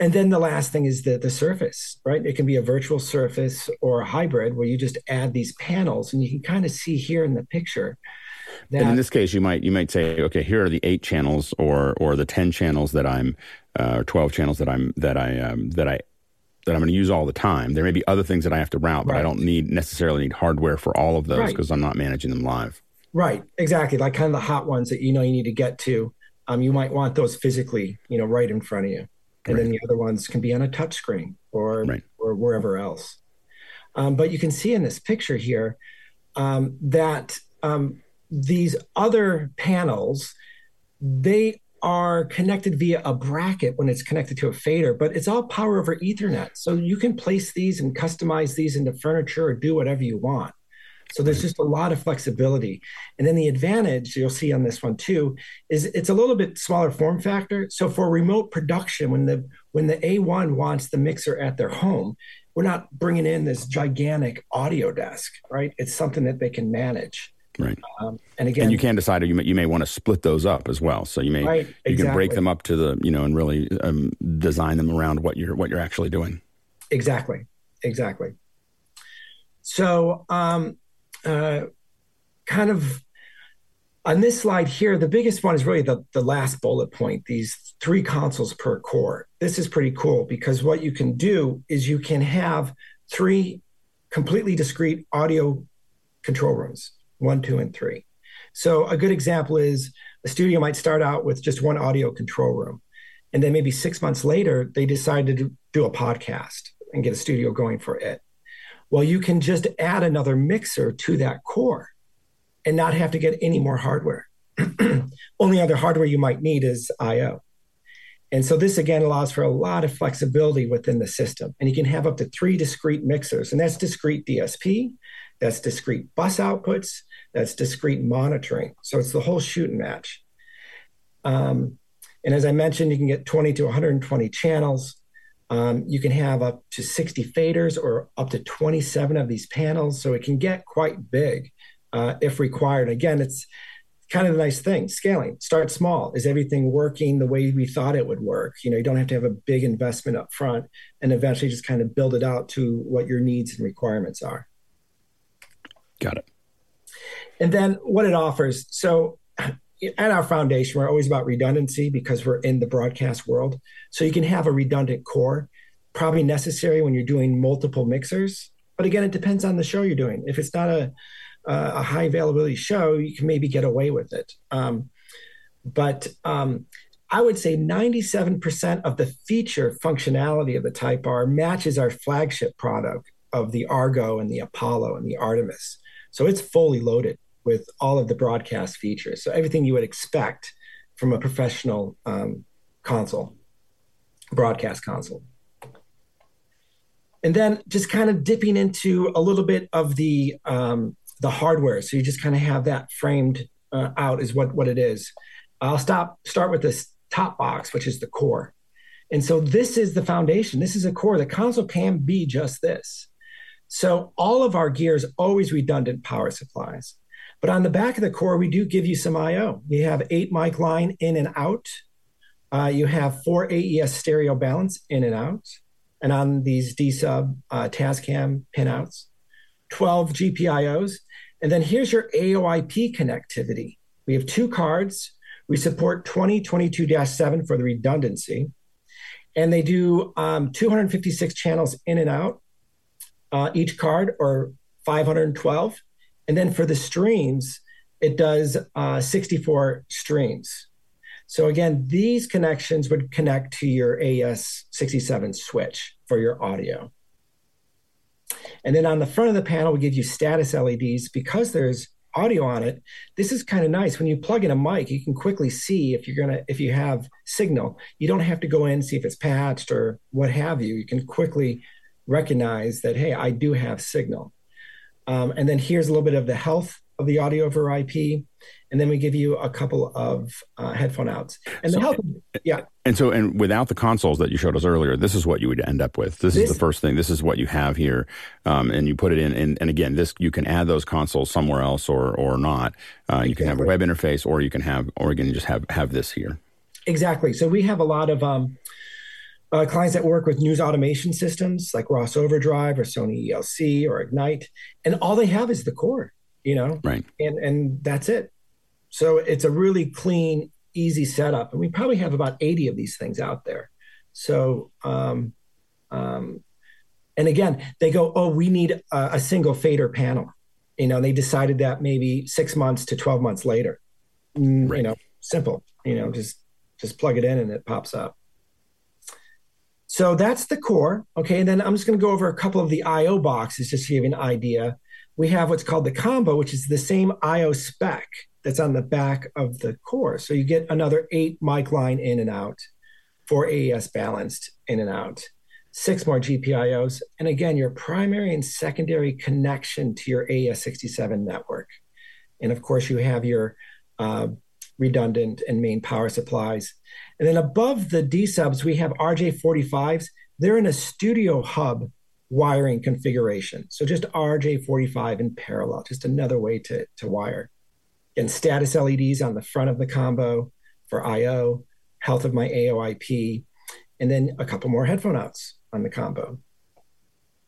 And then the last thing is the, the surface, right? It can be a virtual surface or a hybrid where you just add these panels and you can kind of see here in the picture. That, and in this case, you might you might say, okay, here are the eight channels or or the ten channels that I'm, uh, or twelve channels that I'm that I um, that I that I'm going to use all the time. There may be other things that I have to route, but right. I don't need necessarily need hardware for all of those because right. I'm not managing them live. Right, exactly. Like kind of the hot ones that you know you need to get to. Um, you might want those physically, you know, right in front of you and right. then the other ones can be on a touch screen or right. or wherever else. Um, but you can see in this picture here um, that um, these other panels they are connected via a bracket when it's connected to a fader, but it's all power over Ethernet. So you can place these and customize these into furniture or do whatever you want. So there's just a lot of flexibility. And then the advantage you'll see on this one too is it's a little bit smaller form factor. So for remote production, when the when the A1 wants the mixer at their home, we're not bringing in this gigantic audio desk, right? It's something that they can manage. Right. Um, and again, and you can decide you may, you may want to split those up as well. So you may right, you exactly. can break them up to the you know and really um, design them around what you're what you're actually doing. Exactly. Exactly. So um, uh, kind of on this slide here, the biggest one is really the, the last bullet point, these three consoles per core. This is pretty cool because what you can do is you can have three completely discrete audio control rooms, one, two, and three. So a good example is a studio might start out with just one audio control room. And then maybe six months later, they decide to do a podcast and get a studio going for it. Well, you can just add another mixer to that core and not have to get any more hardware. *clears throat* Only other hardware you might need is I/O. And so this again allows for a lot of flexibility within the system. And you can have up to three discrete mixers, and that's discrete DSP, that's discrete bus outputs, that's discrete monitoring. So it's the whole shoot and match. Um, and as I mentioned, you can get 20 to 120 channels. Um, you can have up to 60 faders or up to 27 of these panels. So it can get quite big uh, if required. Again, it's kind of a nice thing scaling start small is everything working the way we thought it would work you know you don't have to have a big investment up front and eventually just kind of build it out to what your needs and requirements are got it and then what it offers so at our foundation, we're always about redundancy because we're in the broadcast world. So you can have a redundant core, probably necessary when you're doing multiple mixers. But again, it depends on the show you're doing. If it's not a a high availability show, you can maybe get away with it. Um, but um, I would say 97% of the feature functionality of the Type R matches our flagship product of the Argo and the Apollo and the Artemis. So it's fully loaded with all of the broadcast features. So everything you would expect from a professional um, console, broadcast console. And then just kind of dipping into a little bit of the um, the hardware. So you just kind of have that framed uh, out is what what it is. I'll stop start with this top box, which is the core. And so this is the foundation. This is a core. The console can be just this. So all of our gear is always redundant power supplies. But on the back of the core, we do give you some I/O. You have eight mic line in and out. Uh, you have four AES stereo balance in and out, and on these D sub uh, Tascam pinouts, 12 GPIOs, and then here's your AOIP connectivity. We have two cards. We support 2022-7 for the redundancy, and they do um, 256 channels in and out uh, each card, or 512. And then for the streams, it does uh, 64 streams. So again, these connections would connect to your AES67 switch for your audio. And then on the front of the panel, we give you status LEDs because there's audio on it. This is kind of nice. When you plug in a mic, you can quickly see if you're gonna if you have signal. You don't have to go in and see if it's patched or what have you. You can quickly recognize that hey, I do have signal. Um, and then here's a little bit of the health of the audio over IP, and then we give you a couple of uh, headphone outs. And so, the health, yeah. And so, and without the consoles that you showed us earlier, this is what you would end up with. This, this is the first thing. This is what you have here, um, and you put it in. And, and, again, this you can add those consoles somewhere else or or not. Uh, you can have a web interface, or you can have, or you can just have have this here. Exactly. So we have a lot of. Um, uh, clients that work with news automation systems like Ross Overdrive or Sony ELC or Ignite, and all they have is the core, you know, right? And and that's it. So it's a really clean, easy setup, and we probably have about eighty of these things out there. So, um, um, and again, they go, oh, we need a, a single fader panel. You know, they decided that maybe six months to twelve months later. Mm, right. You know, simple. You know, just just plug it in and it pops up. So that's the core. Okay. And then I'm just going to go over a couple of the IO boxes just to give you an idea. We have what's called the combo, which is the same IO spec that's on the back of the core. So you get another eight mic line in and out, four AES balanced in and out, six more GPIOs. And again, your primary and secondary connection to your AES67 network. And of course, you have your uh, redundant and main power supplies. And then above the D subs, we have RJ45s. They're in a studio hub wiring configuration. So just RJ45 in parallel, just another way to, to wire. And status LEDs on the front of the combo for IO, health of my AOIP, and then a couple more headphone outs on the combo.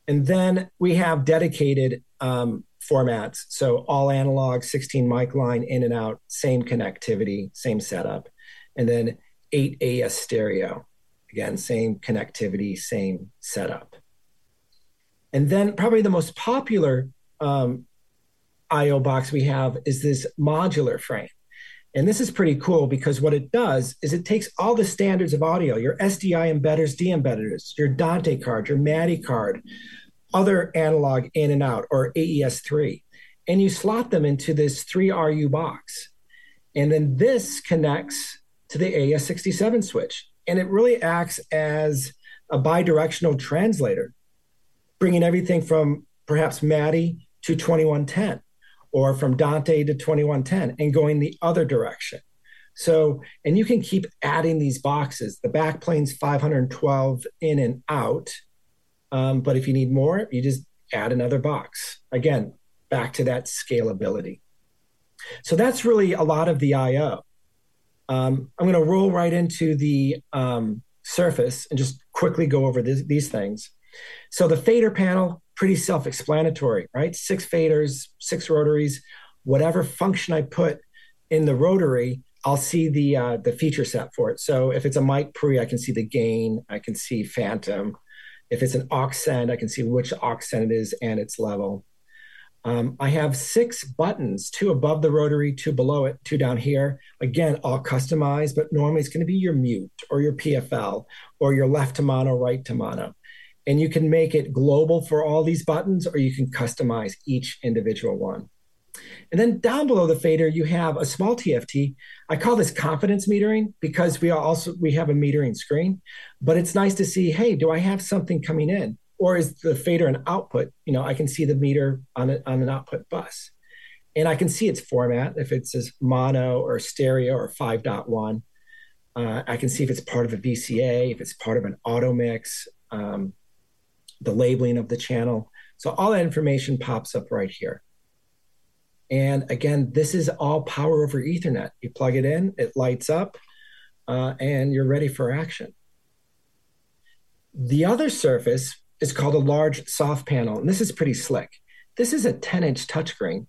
And then we have dedicated um, formats. So all analog, 16 mic line in and out, same connectivity, same setup. And then 8AS stereo. Again, same connectivity, same setup. And then probably the most popular um, IO box we have is this modular frame. And this is pretty cool because what it does is it takes all the standards of audio, your SDI embedders, D embedders, your Dante card, your MADI card, other analog in and out, or AES3, and you slot them into this 3RU box. And then this connects to the AES67 switch. And it really acts as a bidirectional translator, bringing everything from perhaps MADI to 2110 or from Dante to 2110 and going the other direction. So, and you can keep adding these boxes. The back plane's 512 in and out. Um, but if you need more, you just add another box. Again, back to that scalability. So that's really a lot of the IO. Um, I'm going to roll right into the um, surface and just quickly go over this, these things. So the fader panel, pretty self-explanatory, right? Six faders, six rotaries, whatever function I put in the rotary I'll see the uh, the feature set for it. So if it's a mic pre, I can see the gain, I can see phantom. If it's an send, I can see which send it is and its level. Um, I have six buttons, two above the rotary, two below it, two down here. Again, all customized, but normally it's going to be your mute or your PFL or your left to mono, right to mono. And you can make it global for all these buttons, or you can customize each individual one. And then down below the fader, you have a small TFT. I call this confidence metering because we also we have a metering screen, but it's nice to see, hey, do I have something coming in? or is the fader an output? You know, I can see the meter on, a, on an output bus. And I can see its format, if it's as mono or stereo or 5.1. Uh, I can see if it's part of a VCA, if it's part of an auto mix, um, the labeling of the channel. So all that information pops up right here. And again, this is all power over Ethernet. You plug it in, it lights up, uh, and you're ready for action. The other surface is called a large soft panel. And this is pretty slick. This is a 10 inch touchscreen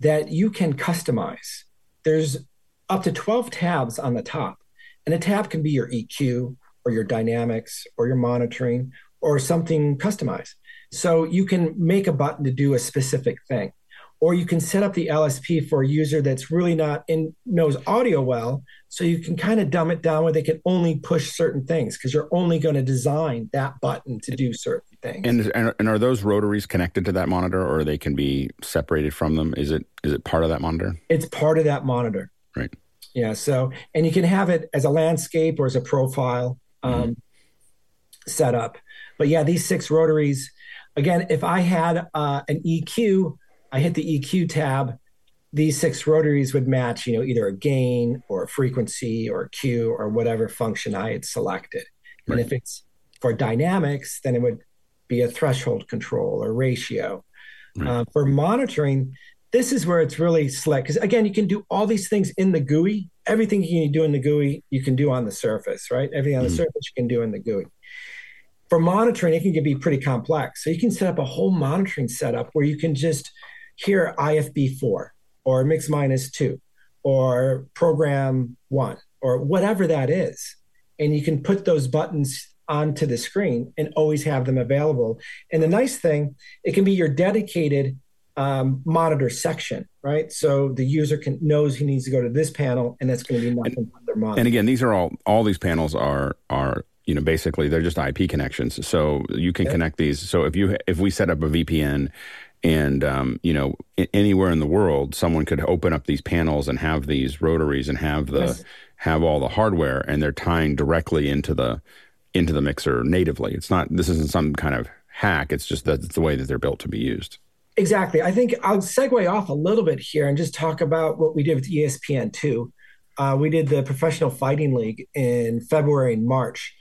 that you can customize. There's up to 12 tabs on the top. And a tab can be your EQ or your dynamics or your monitoring or something customized. So you can make a button to do a specific thing or you can set up the LSP for a user that's really not in knows audio well, so you can kind of dumb it down where they can only push certain things because you're only going to design that button to do certain things. And, and and are those rotaries connected to that monitor, or they can be separated from them? Is it is it part of that monitor? It's part of that monitor. Right. Yeah. So and you can have it as a landscape or as a profile um, mm-hmm. setup. But yeah, these six rotaries. Again, if I had uh, an EQ I hit the EQ tab, these six rotaries would match, you know, either a gain or a frequency or a Q or whatever function I had selected. Right. And if it's for dynamics, then it would be a threshold control or ratio. Right. Uh, for monitoring, this is where it's really slick because again, you can do all these things in the GUI. Everything you can do in the GUI, you can do on the surface, right? Everything on the mm. surface you can do in the GUI. For monitoring, it can be pretty complex. So you can set up a whole monitoring setup where you can just here IFB4 or mix minus two or program one or whatever that is. And you can put those buttons onto the screen and always have them available. And the nice thing, it can be your dedicated um, monitor section, right? So the user can knows he needs to go to this panel, and that's going to be nothing but their monitor. And again, these are all all these panels are are you know basically they're just IP connections. So you can connect these. So if you if we set up a VPN and um, you know anywhere in the world someone could open up these panels and have these rotaries and have the yes. have all the hardware and they're tying directly into the into the mixer natively. It's not this isn't some kind of hack. It's just that it's the way that they're built to be used. Exactly. I think i'll segue off a little bit here and just talk about what we did with espn2 uh, we did the professional fighting league in february and march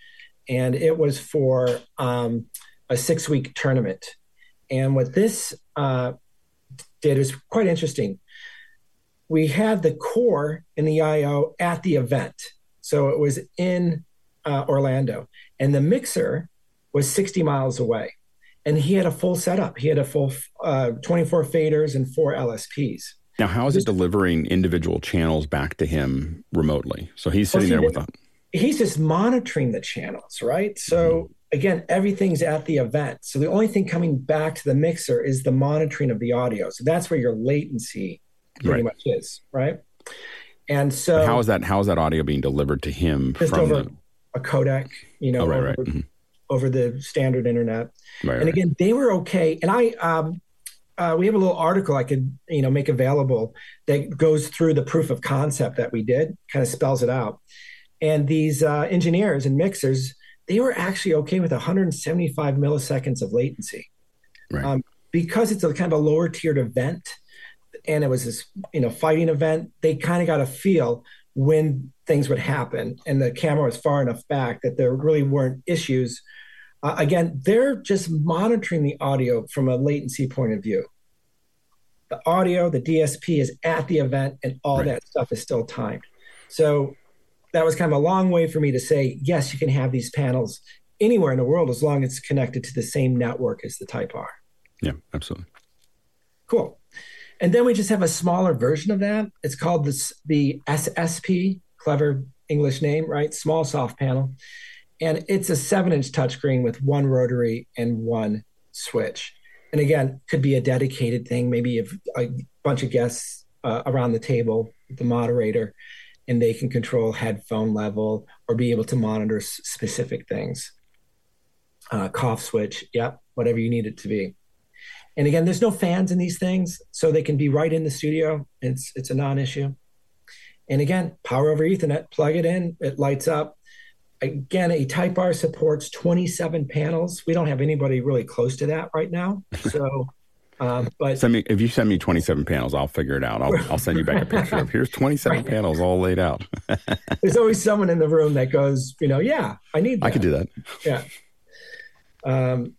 and it was for um, a six week tournament and what this uh, did was quite interesting. We had the core in the IO at the event. So it was in uh, Orlando, and the mixer was 60 miles away. And he had a full setup. He had a full uh, 24 faders and four LSPs. Now, how is it delivering individual channels back to him remotely? So he's sitting well, there with a. He's just monitoring the channels, right? So mm-hmm again, everything's at the event. So the only thing coming back to the mixer is the monitoring of the audio. So that's where your latency pretty right. much is, right? And so but how is that how is that audio being delivered to him just from over the... a codec, you know, oh, right, over, right. Mm-hmm. over, the standard internet. And again, they were okay. And I um uh, we have a little article I could, you know, make available that goes through the proof of concept that we did, kind of spells it out. And these uh, engineers and mixers, they were actually okay with 175 milliseconds of latency. Right. Um, because it's a kind of a lower tiered event and it was this you know fighting event they kind of got a feel when things would happen and the camera was far enough back that there really weren't issues uh, again they're just monitoring the audio from a latency point of view the audio the dsp is at the event and all right. that stuff is still timed so that was kind of a long way for me to say, yes, you can have these panels anywhere in the world as long as it's connected to the same network as the Type R. Yeah, absolutely. Cool. And then we just have a smaller version of that. It's called this, the SSP, clever English name, right? Small soft panel. And it's a seven inch touchscreen with one rotary and one switch. And again, could be a dedicated thing. Maybe if a bunch of guests uh, around the table, the moderator, and they can control headphone level or be able to monitor s- specific things. Uh, cough switch, yep, whatever you need it to be. And again, there's no fans in these things, so they can be right in the studio. It's it's a non-issue. And again, power over Ethernet, plug it in, it lights up. Again, a Type R supports 27 panels. We don't have anybody really close to that right now. *laughs* So, um, but Send me if you send me 27 panels, I'll figure it out. I'll, *laughs* I'll send you back a picture of here's 27 panels all laid out. *laughs* there's always someone in the room that goes, you know, yeah, I need that. I could do that. Yeah. Um,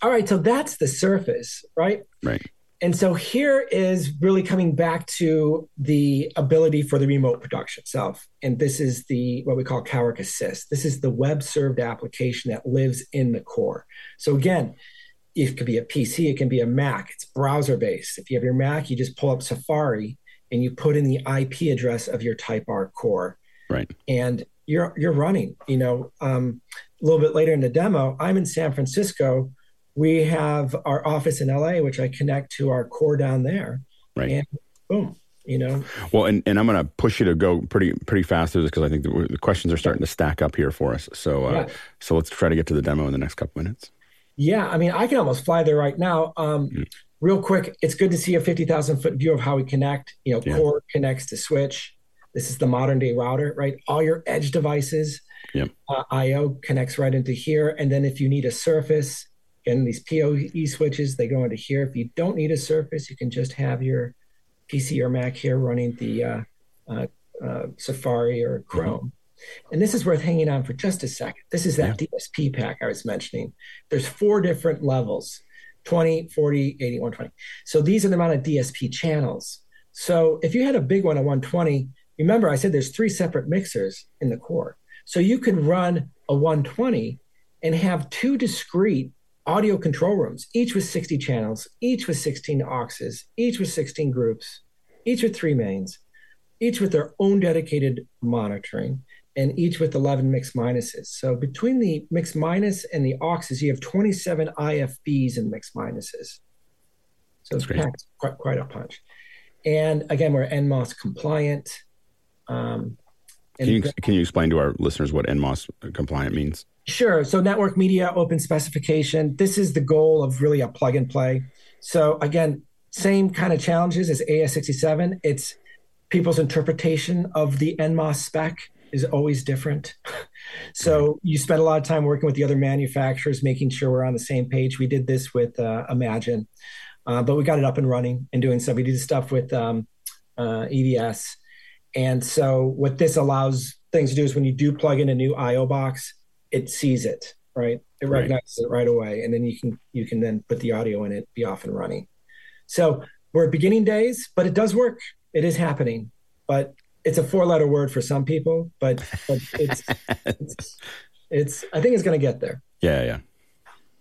all right, so that's the surface, right? Right. And so here is really coming back to the ability for the remote production itself. And this is the what we call Calrec Assist. This is the web served application that lives in the core. So again, it could be a PC, it can be a Mac. It's browser based. If you have your Mac, you just pull up Safari and you put in the IP address of your Type R core, Right. and you're you're running. You know, um, a little bit later in the demo, I'm in San Francisco. We have our office in LA, which I connect to our core down there, Right. and boom, you know, Well, and, and I'm going to push you to go pretty pretty fast through this because I think the, the questions are starting to stack up here for us. So uh, Yeah. so let's try to get to the demo in the next couple minutes. Yeah, I mean, I can almost fly there right now. Um, Real quick, it's good to see a 50,000 foot view of how we connect. You know, Yeah. core connects to switch. This is the modern day router, right? All your edge devices, Yep. uh, IO connects right into here. And then if you need a surface, and these PoE switches, they go into here. If you don't need a surface, you can just have your PC or Mac here running the uh, uh, uh, Safari or Chrome. And this is worth hanging on for just a second. This is that DSP pack I was mentioning. There's four different levels 20, 40, 80, 120. So these are the amount of DSP channels. So if you had a big one at 120, remember I said there's three separate mixers in the core. So you could run a 120 and have two discrete audio control rooms, each with 60 channels, each with 16 auxes, each with 16 groups, each with three mains, each with their own dedicated monitoring, and each with 11 mix minuses. So between the mix minus and the auxes, you have 27 IFBs and mix minuses. So it's great. quite, quite a punch. And again, we're NMOS compliant. Um, Can you can you explain to our listeners what NMOS compliant means? Sure. So network media open specification. This is the goal of really a plug and play. So again, same kind of challenges as AES67. It's people's interpretation of the NMOS spec is always different. *laughs* so you spend a lot of time working with the other manufacturers, making sure we're on the same page. We did this with uh, Imagine, uh, but we got it up and running and doing stuff. We did stuff with um, uh, EVS. And so what this allows things to do is when you do plug in a new IO box, it sees it, right? It Right. recognizes it right away, and then you can you can then put the audio in it, be off and running. So we're at beginning days, but it does work. It is happening, but it's a four letter word for some people, but but it's *laughs* it's, it's I think it's going to get there. Yeah, yeah.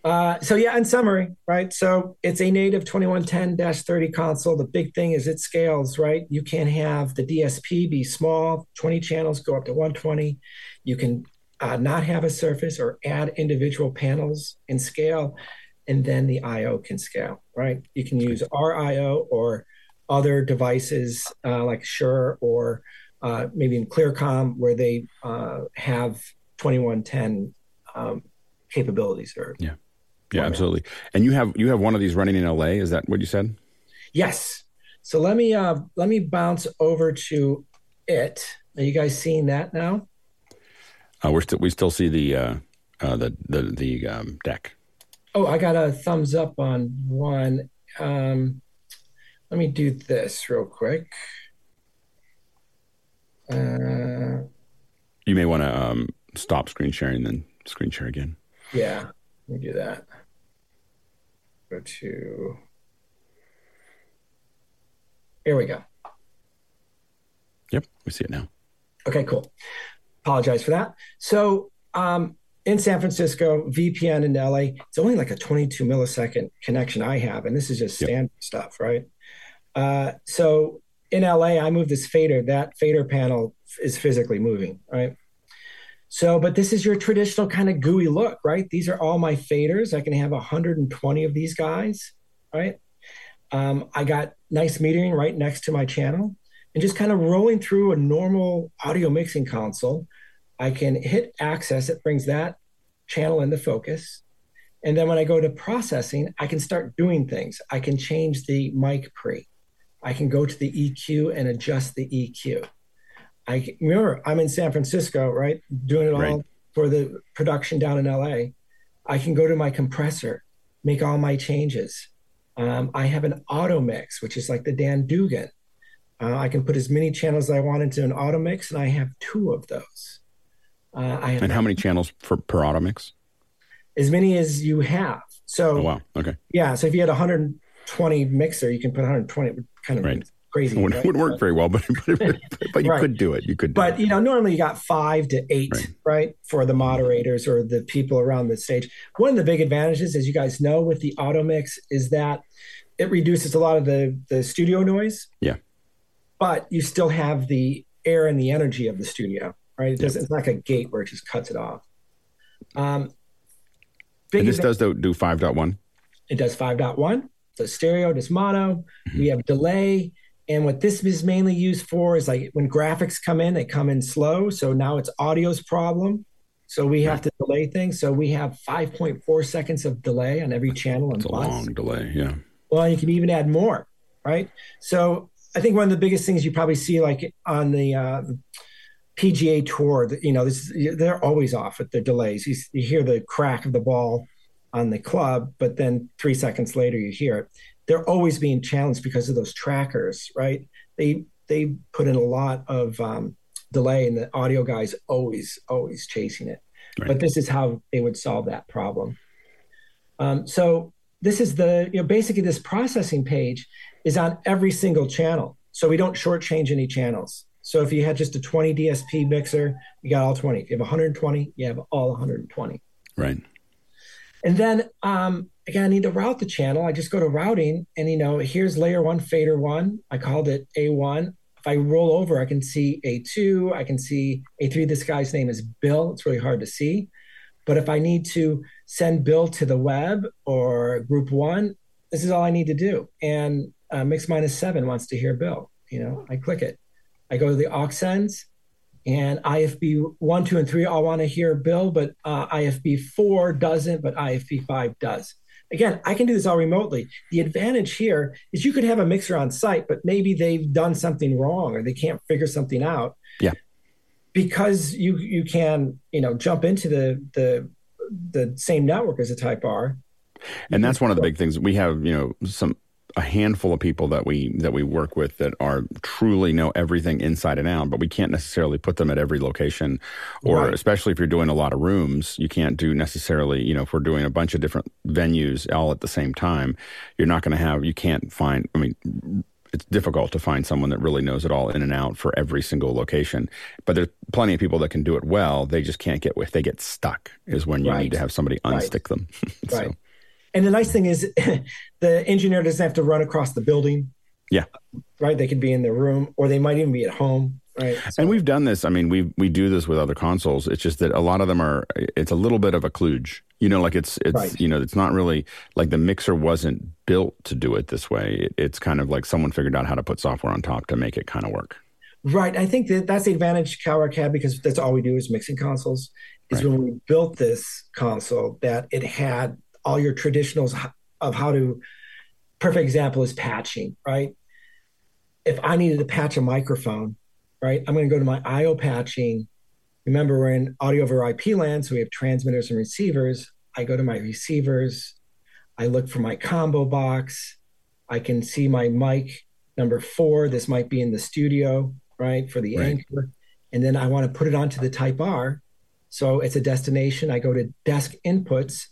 Uh, so yeah, in summary, right? So it's a native 2110-30 console. The big thing is it scales, right? You can have the DSP be small, 20 channels go up to 120. You can uh, not have a surface or add individual panels and scale, and then the I/O can scale, right? You can use RIO or other devices uh, like Shure or uh, maybe in Clear-Com where they uh, have 2110 um, capabilities or Yeah. Yeah, absolutely. And you have you have one of these running in LA. Is that what you said? Yes. So let me uh let me bounce over to it. Are you guys seeing that now? Uh, we're still we still see the uh, uh, the the the um, deck. Oh, I got a thumbs up on one. Um let me do this real quick. Uh You may want to um, stop screen sharing, then screen share again. yeah, let me do that. Go to here we go. Yep, we see it now. Okay, cool. Apologize for that. So, um, in San Francisco, VPN in LA, it's only like a 22 millisecond connection I have, and this is just Yep. standard stuff, right? Uh, so in LA, I move this fader. That fader panel is physically moving, right? So, but this is your traditional kind of GUI look, right? These are all my faders. I can have 120 of these guys, right? Um, I got nice metering right next to my channel and just kind of rolling through a normal audio mixing console. I can hit access, it brings that channel into focus. And then when I go to processing, I can start doing things. I can change the mic pre. I can go to the EQ and adjust the EQ. I remember I'm in San Francisco, right? Doing it all right. for the production down in LA. I can go to my compressor, make all my changes. Um, I have an auto mix, which is like the Dan Dugan. Uh, I can put as many channels as I want into an auto mix, and I have two of those. Uh, I have and how many channels for, per auto mix? As many as you have. So, oh, wow. Okay. Yeah. So if you had 120 mixer, you can put 120. Kind of right crazy. It wouldn't, right? wouldn't work very well, but *laughs* but, but you right. could do it. You could. but it. you know, normally you got five to eight, right. for the moderators or the people around the stage. One of the big advantages, as you guys know, with the auto mix is that it reduces a lot of the the studio noise. Yeah. But you still have the air and the energy of the studio, right? It doesn't, It's like a gate where it just cuts it off. Um, and this does do 5.1? It does 5.1. So stereo, does mono. Mm-hmm. We have delay. And what this is mainly used for is like when graphics come in, they come in slow. So now it's audio's problem. So we have to delay things. So we have 5.4 seconds of delay on every channel. And it's a long delay, yeah. Well, you can even add more, right? So I think one of the biggest things you probably see, like on the uh, PGA Tour, you know, this, they're always off at the delays. You, you hear the crack of the ball on the club, but then three seconds later you hear it they're always being challenged because of those trackers, right? They they put in a lot of um, delay, and the audio guys always always chasing it. Right. But this is how they would solve that problem. Um, so this is the you know basically this processing page is on every single channel, so we don't shortchange any channels. So if you had just a 20 DSP mixer, you got all 20. If you have 120, you have all 120. Right. And then um, again, I need to route the channel. I just go to routing and, you know, here's layer one, fader one. I called it A1. If I roll over, I can see A2, I can see A3. This guy's name is Bill. It's really hard to see. But if I need to send Bill to the web or group one, this is all I need to do. And uh, Mix Minus Seven wants to hear Bill. You know, I click it. I go to the aux sends and IFB one, two, and three all want to hear Bill, but uh, IFB four doesn't, but IFB five does. Again, I can do this all remotely. The advantage here is you could have a mixer on site, but maybe they've done something wrong or they can't figure something out. Yeah. Because you you can you know jump into the the the same network as a Type R. And that's one of the big things we have. You know, some a handful of people that we that we work with that are truly know everything inside and out, but we can't necessarily put them at every location, or right. especially if you're doing a lot of rooms, you can't do necessarily. You know, if we're doing a bunch of different venues all at the same time, you're not going to have. You can't find. I mean. It's difficult to find someone that really knows it all in and out for every single location. But there's plenty of people that can do it well. They just can't get with. They get stuck. Is when you right. need to have somebody unstick *laughs* right. them. so. Right. And the nice thing is, *laughs* the engineer doesn't have to run across the building. Yeah. Right. They could be in their room, or they might even be at home. Right. So, and we've done this. I mean, we we do this with other consoles. It's just that a lot of them are. It's a little bit of a kludge. You know, like it's it's right. you know, it's not really like the mixer wasn't built to do it this way. it's kind of like someone figured out how to put software on top to make it kind of work. Right. I think that that's the advantage Calrec had because that's all we do is mixing consoles. Is right. when we built this console that it had all your traditionals of how to perfect example is patching right? If i needed to patch a microphone right i'm going to go to my io patching. Remember we're in audio over ip land so we have transmitters and receivers. I go to my receivers. I look for my combo box. I can see my mic number four. This might be in the studio right for the right. anchor. And then i want to put it onto the type r. So it's a destination. I go to desk inputs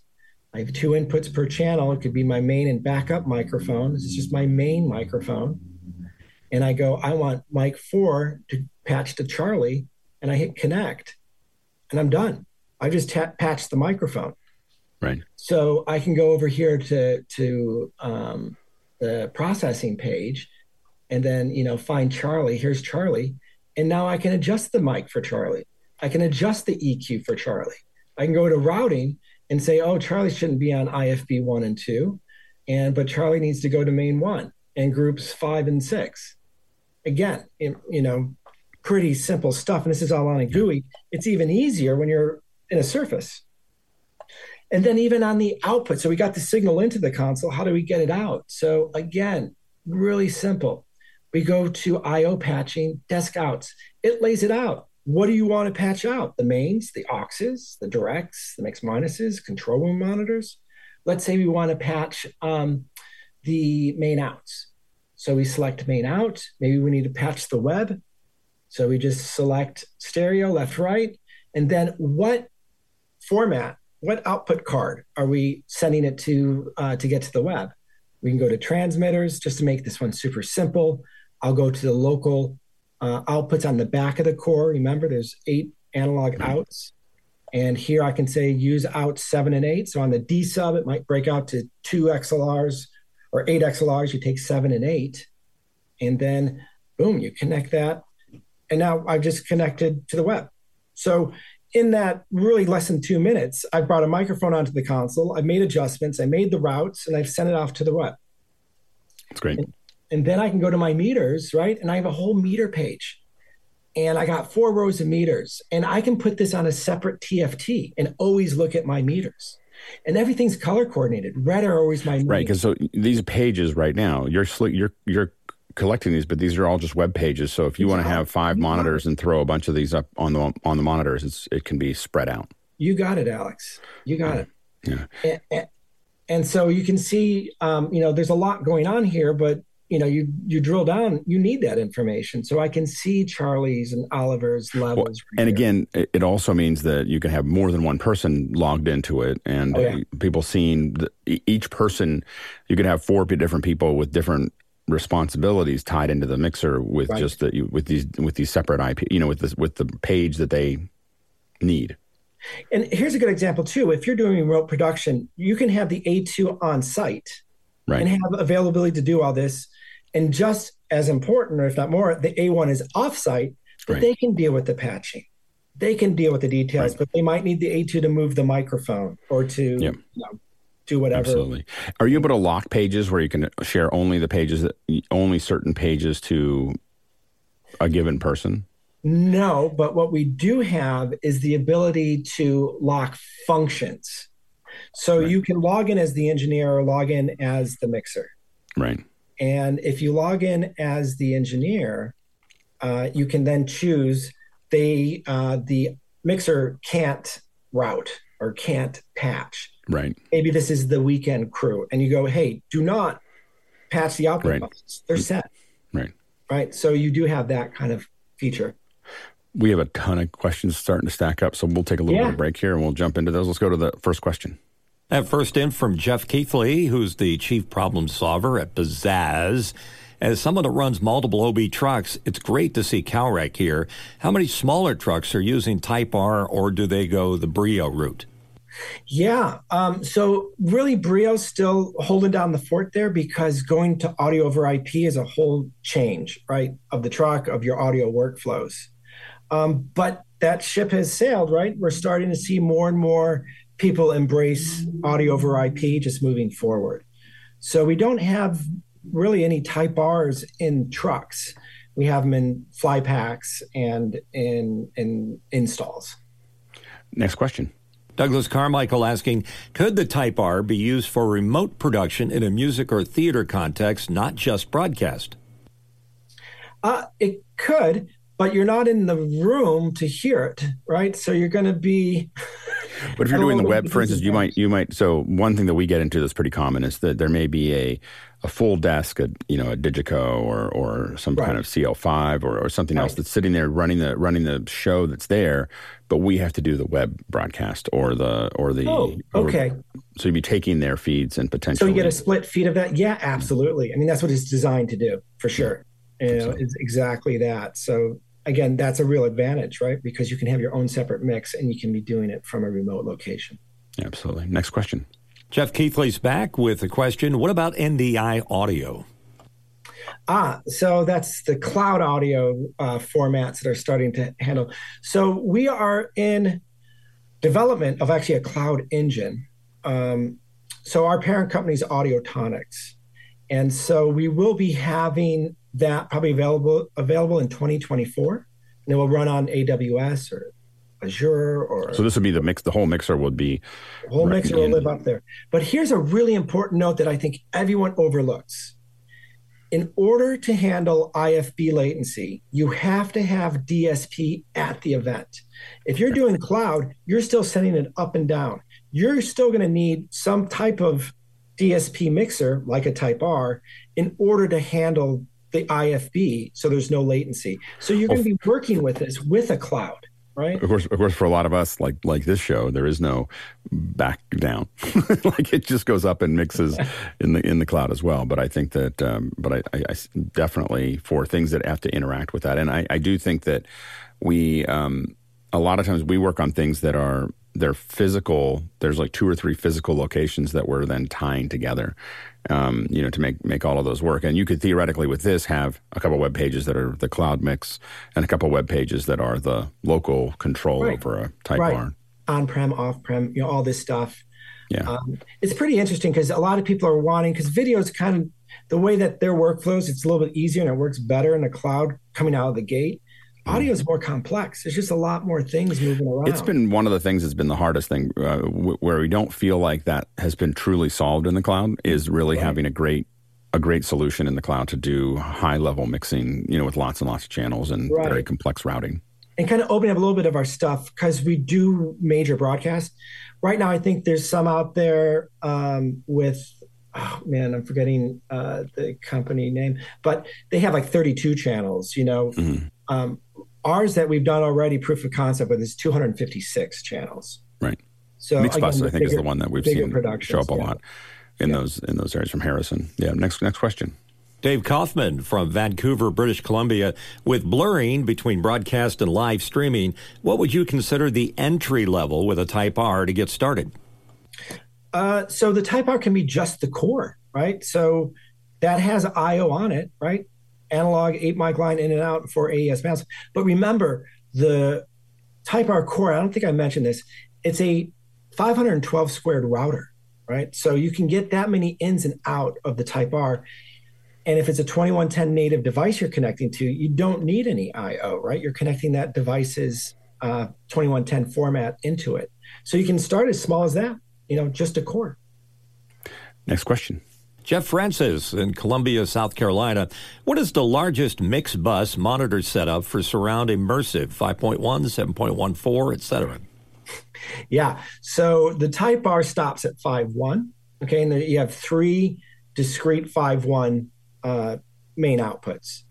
I have two inputs per channel. It could be my main and backup microphone. This is just my main microphone. And I go, I want mic four to patch to Charlie, and I hit connect, and I'm done. I just patched the microphone. Right. So I can go over here to to um, the processing page, and then you know find Charlie. Here's Charlie, and now I can adjust the mic for Charlie. I can adjust the EQ for Charlie. I can go to routing and say, oh, Charlie shouldn't be on IFB one and two, and but Charlie needs to go to main one and groups five and six. Again, you know, pretty simple stuff. And this is all on a GUI. It's even easier when you're in a surface. And then even on the output, so we got the signal into the console. How do we get it out? So again, really simple. We go to IO patching, desk outs. It lays it out. What do you want to patch out? The mains, the auxes, the directs, the mix minuses, control room monitors. Let's say we want to patch um, the main outs. So we select main out. Maybe we need to patch the web. So we just select stereo, left, right. And then what format, what output card are we sending it to uh, to get to the web? We can go to transmitters just to make this one super simple. I'll go to the local uh, outputs on the back of the core. Remember, there's eight analog outs. And here I can say use out seven and eight. So on the D sub, it might break out to two XLRs or eight XLRs. You take seven and eight. And then boom, you connect that. And now I've just connected to the web. So in that really less than two minutes, I've brought a microphone onto the console. I've made adjustments. I made the routes and I've sent it off to the web. That's great. And, and then I can go to my meters, right? And I have a whole meter page. And I got four rows of meters. And I can put this on a separate TFT and always look at my meters. And everything's color coordinated. Red are always my meters. right. Because so these pages right now, you're you're you're collecting these, but these are all just web pages. So if you want to have five monitors and throw a bunch of these up on the on the monitors, it's it can be spread out. You got it, Alex. You got yeah. it. Yeah. And, and, and, so you can see, um, you know, there's a lot going on here, but you know, you you drill down, you need that information. So I can see Charlie's and Oliver's levels. Well, and here. again, it also means that you can have more than one person logged into it, and oh, yeah. people seeing the, each person. You can have four different people with different responsibilities tied into the mixer with right. just the with these with these separate IP, you know, with this with the page that they need. And here's a good example too. If you're doing remote production, you can have the A2 on site right. and have availability to do all this. And just as important, or if not more, the A1 is offsite, but right. they can deal with the patching. They can deal with the details, right. but they might need the A2 to move the microphone or to yep. you know, do whatever. Absolutely. Are you able to lock pages where you can share only the pages that only certain pages to a given person? No, but what we do have is the ability to lock functions. So right. you can log in as the engineer or log in as the mixer. Right. And if you log in as the engineer, uh, you can then choose they uh, the mixer can't route or can't patch. Right. Maybe this is the weekend crew, and you go, hey, do not patch the output right. buttons. They're set. Right. Right. So you do have that kind of feature. We have a ton of questions starting to stack up, so we'll take a little yeah. bit of break here and we'll jump into those. Let's go to the first question. At first in from Jeff Keithley, who's the chief problem solver at Pizzazz. As someone that runs multiple OB trucks, it's great to see Calrec here. How many smaller trucks are using Type R or do they go the Brio route? Yeah. Um, so really, Brio's still holding down the fort there because going to audio over IP is a whole change, right, of the truck, of your audio workflows. Um, but that ship has sailed, right? We're starting to see more and more people embrace audio over IP just moving forward. So we don't have really any Type R's in trucks. We have them in fly packs and in in installs. Next question. Douglas Carmichael asking, could the Type R be used for remote production in a music or theater context, not just broadcast? Uh, it could, but you're not in the room to hear it, right? So you're going to be. But if you're doing the oh, web, for instance, you might you might. So one thing that we get into that's pretty common is that there may be a a full desk, a you know a Digico or or some right. kind of CL5 or, or something right. else that's sitting there running the running the show that's there, but we have to do the web broadcast or the or the oh okay. Or, so you'd be taking their feeds and potentially. So you get a split feed of that. Yeah, absolutely. I mean that's what it's designed to do for sure. You know, it's exactly that. So again, that's a real advantage, right? Because you can have your own separate mix and you can be doing it from a remote location. Absolutely. Next question. Jeff Keithley's back with a question. What about NDI audio? Ah, so that's the cloud audio uh, formats that are starting to handle. So we are in development of actually a cloud engine. Um, so our parent company is Audiotonix, and so we will be having that probably available available in 2024, and it will run on AWS or Azure or. So this would be the mix. The whole mixer would be. The whole mixer will live up there. But here's a really important note that I think everyone overlooks in order to handle IFB latency, you have to have DSP at the event. If you're doing cloud, you're still sending it up and down. You're still going to need some type of DSP mixer, like a Type R, in order to handle the IFB so there's no latency. So you're going to be working with this with a cloud right? Of course, of course, for a lot of us, like like this show, there is no back down. *laughs* like it just goes up and mixes *laughs* in the in the cloud as well. But I think that, um, but I, I, I, definitely for things that have to interact with that, and I, I do think that we um, a lot of times we work on things that are they're physical. There's like two or three physical locations that we're then tying together, um, you know, to make make all of those work. And you could theoretically with this have a couple web pages that are the cloud mix and a couple web pages that are the local control right. over a type right. R. On prem, off prem, you know, all this stuff. Yeah, um, it's pretty interesting because a lot of people are wanting because video is kind of the way that their workflows. It's a little bit easier and it works better in the cloud coming out of the gate audio is more complex. There's just a lot more things moving around. It's been one of the things that's been the hardest thing, uh, w- where we don't feel like that has been truly solved in the cloud. Is really right. having a great a great solution in the cloud to do high level mixing, you know, with lots and lots of channels and right. very complex routing. And kind of opening up a little bit of our stuff because we do major broadcasts. Right now, I think there's some out there um, with oh man, I'm forgetting uh, the company name, but they have like 32 channels, you know. Mm-hmm. Um, ours that we've done already, proof of concept, with is 256 channels. Right. So Mixbus, again, I think, bigger, is the one that we've seen show up a yeah. lot in yeah. those in those areas from Harrison. Yeah. Next next question. Dave Kaufman from Vancouver, British Columbia. With blurring between broadcast and live streaming, what would you consider the entry level with a Type R to get started? Uh, so the Type R can be just the core, right? So that has I/O on it, right? Analog eight mic line in and out for AES mounts. But remember, the Type R core, I don't think I mentioned this, it's a 512 squared router, right? So you can get that many ins and out of the Type R. And if it's a 2110 native device you're connecting to, you don't need any I/O, right? You're connecting that device's uh, 2110 format into it. So you can start as small as that, you know, just a core. Next question. Jeff Francis in Columbia, South Carolina. What is the largest mix bus monitor setup for surround immersive 5.1, 7.14, etc.? Yeah. So the Type R stops at 5.1. Okay. And you have three discrete 5.1 uh, main outputs.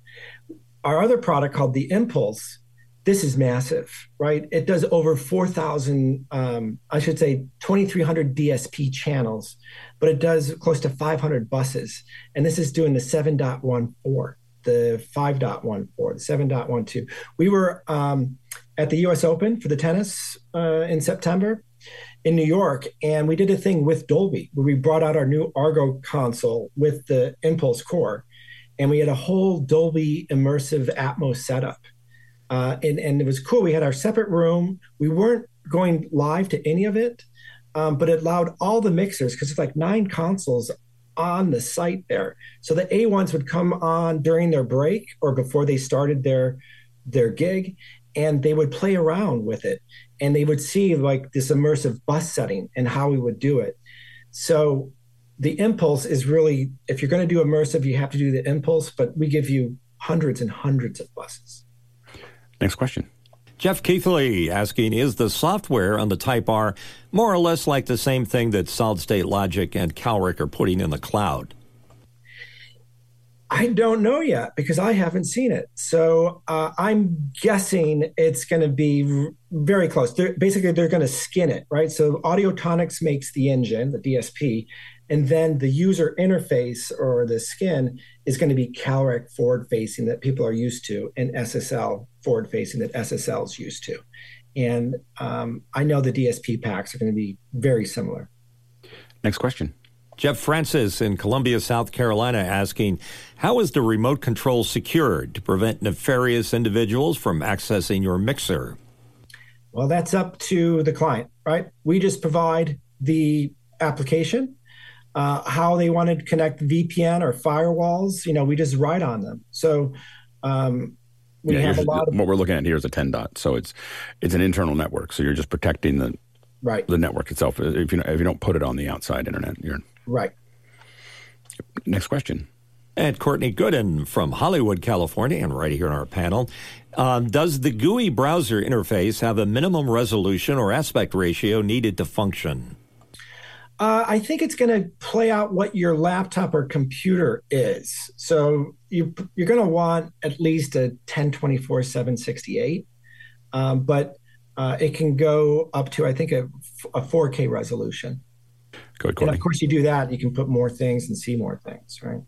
Our other product called the Impulse this is massive, right? It does over 4,000, um, I should say 2,300 DSP channels, but it does close to 500 buses. And this is doing the 7.14, the 5.14, the 7.12. We were um, at the US Open for the tennis uh, in September in New York, and we did a thing with Dolby where we brought out our new Argo console with the Impulse core, and we had a whole Dolby immersive Atmos setup uh, and, and it was cool. We had our separate room. We weren't going live to any of it, um, but it allowed all the mixers because it's like nine consoles on the site there. So the A ones would come on during their break or before they started their their gig, and they would play around with it, and they would see like this immersive bus setting and how we would do it. So the impulse is really if you're going to do immersive, you have to do the impulse, but we give you hundreds and hundreds of buses. Next question. Jeff Keithley asking Is the software on the Type R more or less like the same thing that Solid State Logic and Calrec are putting in the cloud? I don't know yet because I haven't seen it. So uh, I'm guessing it's going to be very close. They're, basically, they're going to skin it, right? So Audiotonix makes the engine, the DSP, and then the user interface or the skin is going to be Calrec forward facing that people are used to, and SSL forward facing that SSL is used to. And um, I know the DSP packs are going to be very similar. Next question. Jeff Francis in Columbia, South Carolina, asking, How is the remote control secured to prevent nefarious individuals from accessing your mixer? Well, that's up to the client, right? We just provide the application, uh, how they want to connect VPN or firewalls. You know, we just write on them. So um, we Yeah, have a lot of what we're looking at here is a 10 dot. So it's it's an internal network. So you're just protecting the right, the network itself. If you if you don't put it on the outside internet, you're right. next question. And Courtney Gooden from Hollywood, California, and right here on our panel. Um, does the GUI browser interface have a minimum resolution or aspect ratio needed to function? Uh, I think it's going to play out what your laptop or computer is. So you, you're going to want at least a 1024 768, um, but uh, it can go up to, I think, a, a 4K resolution. Go ahead, And of course, you do that, you can put more things and see more things, right?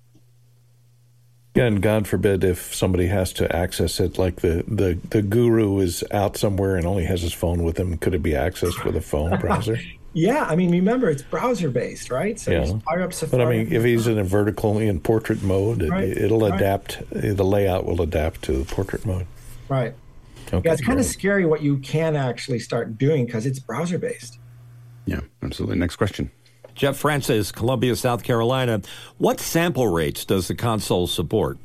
And God forbid if somebody has to access it, like the, the, the guru is out somewhere and only has his phone with him, could it be accessed with a phone browser? *laughs* Yeah, I mean, remember it's browser based, right? So Yeah. you fire up Safari. But I mean, if he's in a vertical in portrait mode, it, Right, it'll right. adapt. The layout will adapt to the portrait mode. right. Okay, Yeah, it's kind of scary what you can actually start doing because it's browser based. Yeah, absolutely. Next question. Jeff Francis, Columbia, South Carolina. What sample rates does the console support?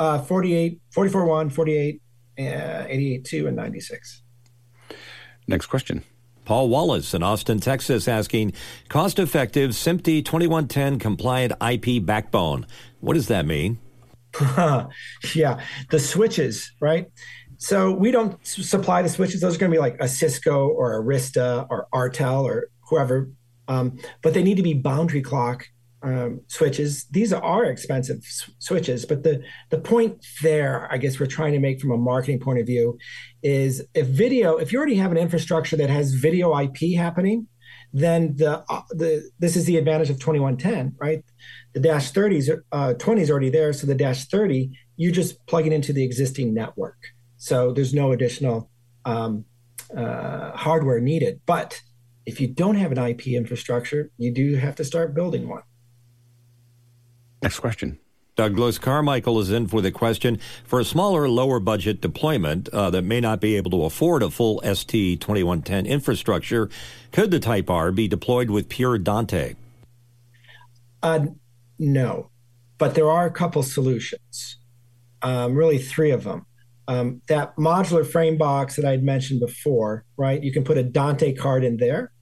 Uh, 48, 44 1, 48, uh, 88 2, and 96. Next question. Paul Wallace in Austin, Texas, asking, cost effective SMPTE 2110 compliant IP backbone. What does that mean? *laughs* yeah, the switches, right? So we don't supply the switches. Those are going to be like a Cisco or Arista or Artel or whoever, um, but they need to be boundary clock um, switches. These are expensive s- switches, but the the point there, I guess, we're trying to make from a marketing point of view, is if video, if you already have an infrastructure that has video IP happening, then the uh, the this is the advantage of 2110, right? The dash 30s, uh, 20 is already there, so the dash 30, you just plug it into the existing network. So there's no additional um, uh, hardware needed. But if you don't have an IP infrastructure, you do have to start building one. Next question. Douglas Carmichael is in for the question for a smaller, lower budget deployment uh, that may not be able to afford a full ST 2110 infrastructure. Could the Type R be deployed with pure Dante? Uh, no, but there are a couple solutions, um, really three of them. Um, that modular frame box that I had mentioned before, right? You can put a Dante card in there,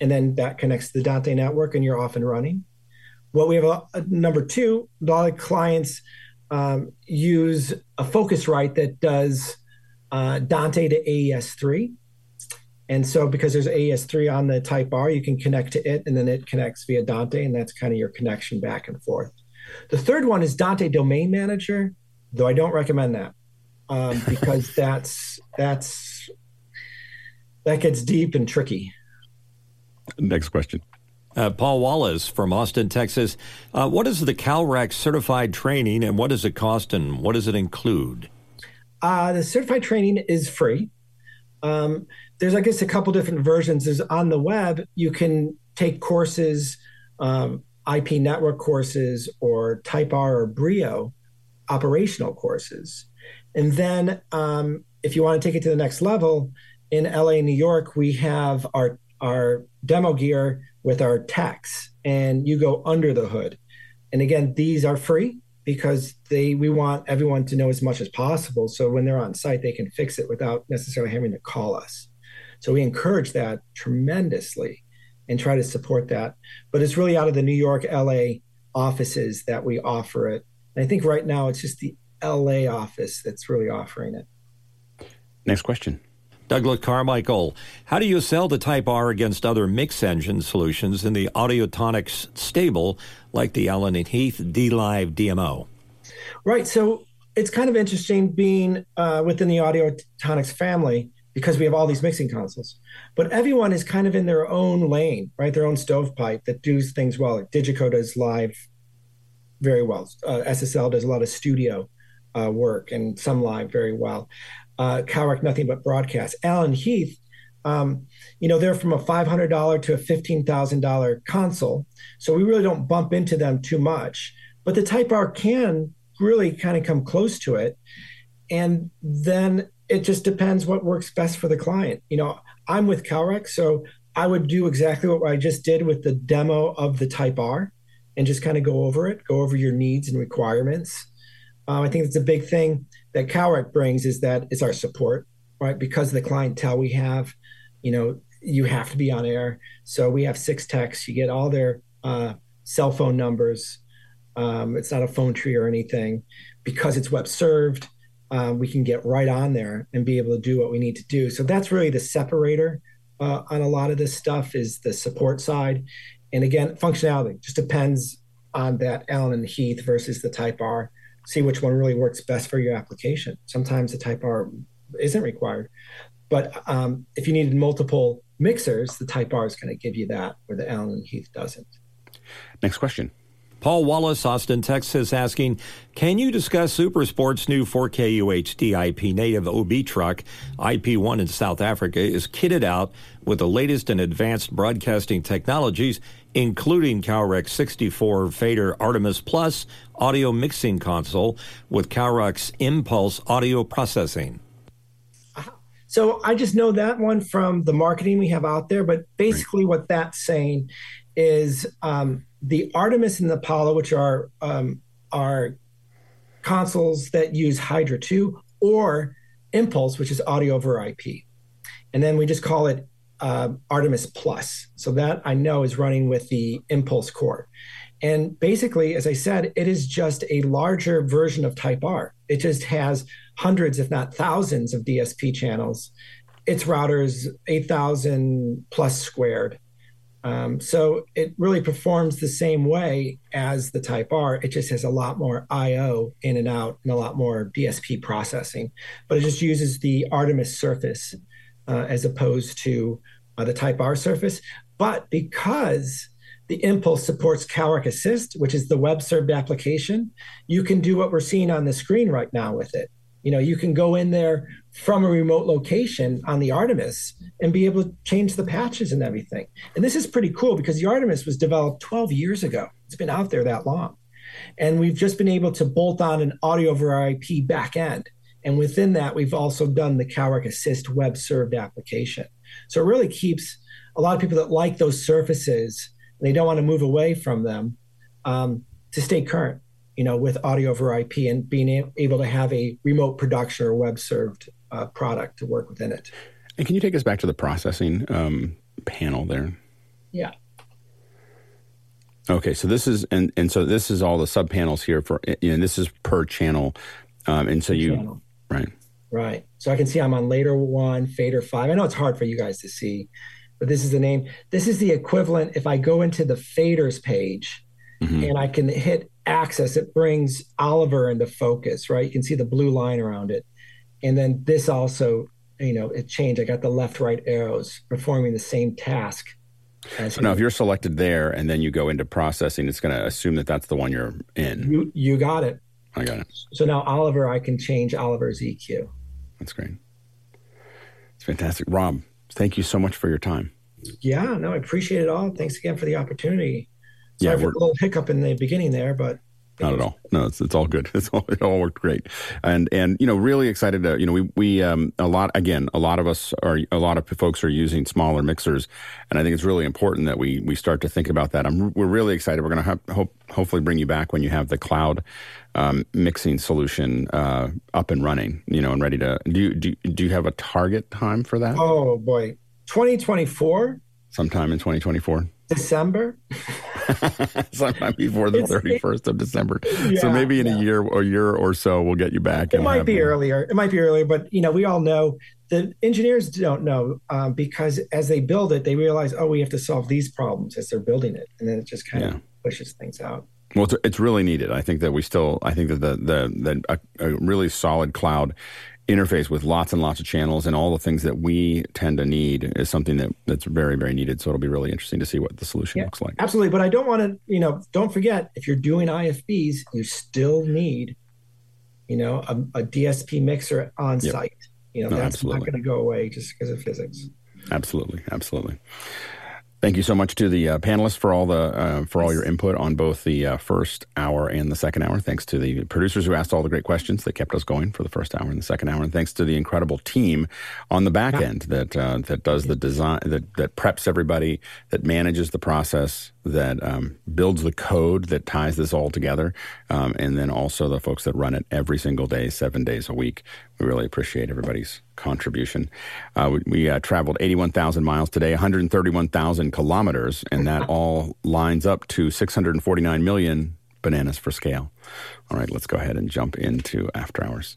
and then that connects to the Dante network, and you're off and running. What we have a, a number two, a lot of clients um, use a Focusrite that does uh, Dante to AES3. And so, because there's AES3 on the Type R, you can connect to it, and then it connects via Dante, and that's kind of your connection back and forth. The third one is Dante Domain Manager, though I don't recommend that um, *laughs* because that's that's that gets deep and tricky. Next question. Uh, Paul Wallace from Austin, Texas. Uh, what is the CalREC certified training and what does it cost and what does it include? Uh, the certified training is free. Um, there's, I guess, a couple different versions. There's on the web, you can take courses, um, IP network courses, or Type R or Brio operational courses. And then, um, if you want to take it to the next level, in LA, New York, we have our our demo gear with our techs, and you go under the hood. And again, these are free because they we want everyone to know as much as possible. So when they're on site, they can fix it without necessarily having to call us. So we encourage that tremendously and try to support that. But it's really out of the New York, LA offices that we offer it. And I think right now it's just the LA office that's really offering it. Next question. Douglas Carmichael, how do you sell the Type R against other mix engine solutions in the Audiotonix stable like the Allen and Heath dLive DM0? Right. So it's kind of interesting being uh, within the Audiotonix family because we have all these mixing consoles. But everyone is kind of in their own lane, right? Their own stovepipe that does things well. Like Digico does live very well. Uh, SSL does a lot of studio uh, work and some live very well. Uh, CalREC, nothing but broadcast. Allen Heath um, you know, they're from a $500 to a $15,000 console. So we really don't bump into them too much. But the Type R can really kind of come close to it. And then it just depends what works best for the client. You know, I'm with Calrec, so I would do exactly what I just did with the demo of the Type R and just kind of go over it, go over your needs and requirements. Um, I think it's a big thing that Calrec brings is that it's our support, right? Because of the clientele we have, you know, you have to be on air. So we have six techs. You get all their uh, cell phone numbers. Um, it's not a phone tree or anything. Because it's web served, um, we can get right on there and be able to do what we need to do. So that's really the separator uh, on a lot of this stuff is the support side. And again, functionality just depends on that Allen and Heath versus the Type R. See which one really works best for your application. Sometimes the Type R isn't required, but um, if you needed multiple mixers, the Type R is going to give you that, where the Allen and Heath doesn't. Next question. Paul Wallace, Austin, Texas, asking, can you discuss Supersport's new 4K UHD IP native OB truck? IP1 in South Africa is kitted out with the latest and advanced broadcasting technologies, including Calrec 64 Fader Artemis Plus audio mixing console with Calrec's Impulse audio processing. So I just know that one from the marketing we have out there, but basically what that's saying is um, the Artemis and the Apollo, which are um, are consoles that use Hydra 2 or Impulse, which is audio over IP. And then we just call it uh, Artemis Plus. So that I know is running with the Impulse core. And basically, as I said, it is just a larger version of Type R. It just has hundreds, if not thousands, of DSP channels. Its routers 8,000 plus squared. Um, so it really performs the same way as the Type R. It just has a lot more I/O in and out, and a lot more DSP processing. But it just uses the Artemis surface uh, as opposed to uh, the Type R surface. But because the Impulse supports Calrec Assist, which is the web served application, you can do what we're seeing on the screen right now with it. You know, you can go in there from a remote location on the Artemis and be able to change the patches and everything. And this is pretty cool because the Artemis was developed 12 years ago. It's been out there that long. And we've just been able to bolt on an audio over IP backend. And within that, we've also done the Calrec Assist web served application. So it really keeps a lot of people that like those surfaces, they don't want to move away from them um, to stay current you know, with audio over IP and being able to have a remote production or web served uh, product to work within it. And can you take us back to the processing um, panel there? Yeah. Okay, so this is and and so this is all the sub panels here for you know this is per channel, um, and so you channel. right right. So I can see I'm on later one fader five. I know it's hard for you guys to see, but this is the name. This is the equivalent. If I go into the faders page, mm-hmm. and I can hit access, it brings Oliver into focus, right? You can see the blue line around it. And then this also, you know, it changed. I got the left right arrows performing the same task. so now, if you're selected there and then you go into processing, it's going to assume that that's the one you're in. You, you got it. I got it. So now Oliver, I can change Oliver's EQ. That's great. It's fantastic. Rob, thank you so much for your time. Yeah, no, I appreciate it all. Thanks again for the opportunity. Sorry yeah, for a little hiccup in the beginning there, but not at all. No, it's, it's all good. *laughs* It's all it all worked great, and and you know really excited to you know we we um a lot again a lot of us are a lot of folks are using smaller mixers, and I think it's really important that we we start to think about that. I'm we're really excited. We're going to hope hopefully bring you back when you have the cloud um, mixing solution uh, up and running. You know and ready to do you, do do you have a target time for that? Oh boy, 2024. Sometime in 2024. December. *laughs* Sometime before the thirty first of December. Yeah, so maybe in yeah. a year or year or so, we'll get you back. It might be earlier. It might be earlier, but you know, we all know the engineers don't know um, because as they build it, they realize, oh, we have to solve these problems as they're building it, and then it just kind yeah. of pushes things out. Well, it's, it's, really needed. I think that we still, I think that the the, the a, a really solid cloud interface with lots and lots of channels and all the things that we tend to need is something that that's very very needed so it'll be really interesting to see what the solution yeah, looks like absolutely but i don't want to you know don't forget if you're doing ifbs you still need you know a, a dsp mixer on yep. site you know no, that's absolutely. not going to go away just because of physics Absolutely, absolutely. Thank you so much to the uh, panelists for all the uh, for all your input on both the uh, first hour and the second hour. Thanks to the producers who asked all the great questions that kept us going for the first hour and the second hour, and thanks to the incredible team on the back end that uh, that does the design that that preps everybody, that manages the process, that um, builds the code that ties this all together, um, and then also the folks that run it every single day, seven days a week. We really appreciate everybody's contribution. Uh, we, we uh, traveled 81,000 miles today, 131,000 kilometers, and that *laughs* all lines up to 649 million bananas for scale. All right, let's go ahead and jump into after hours.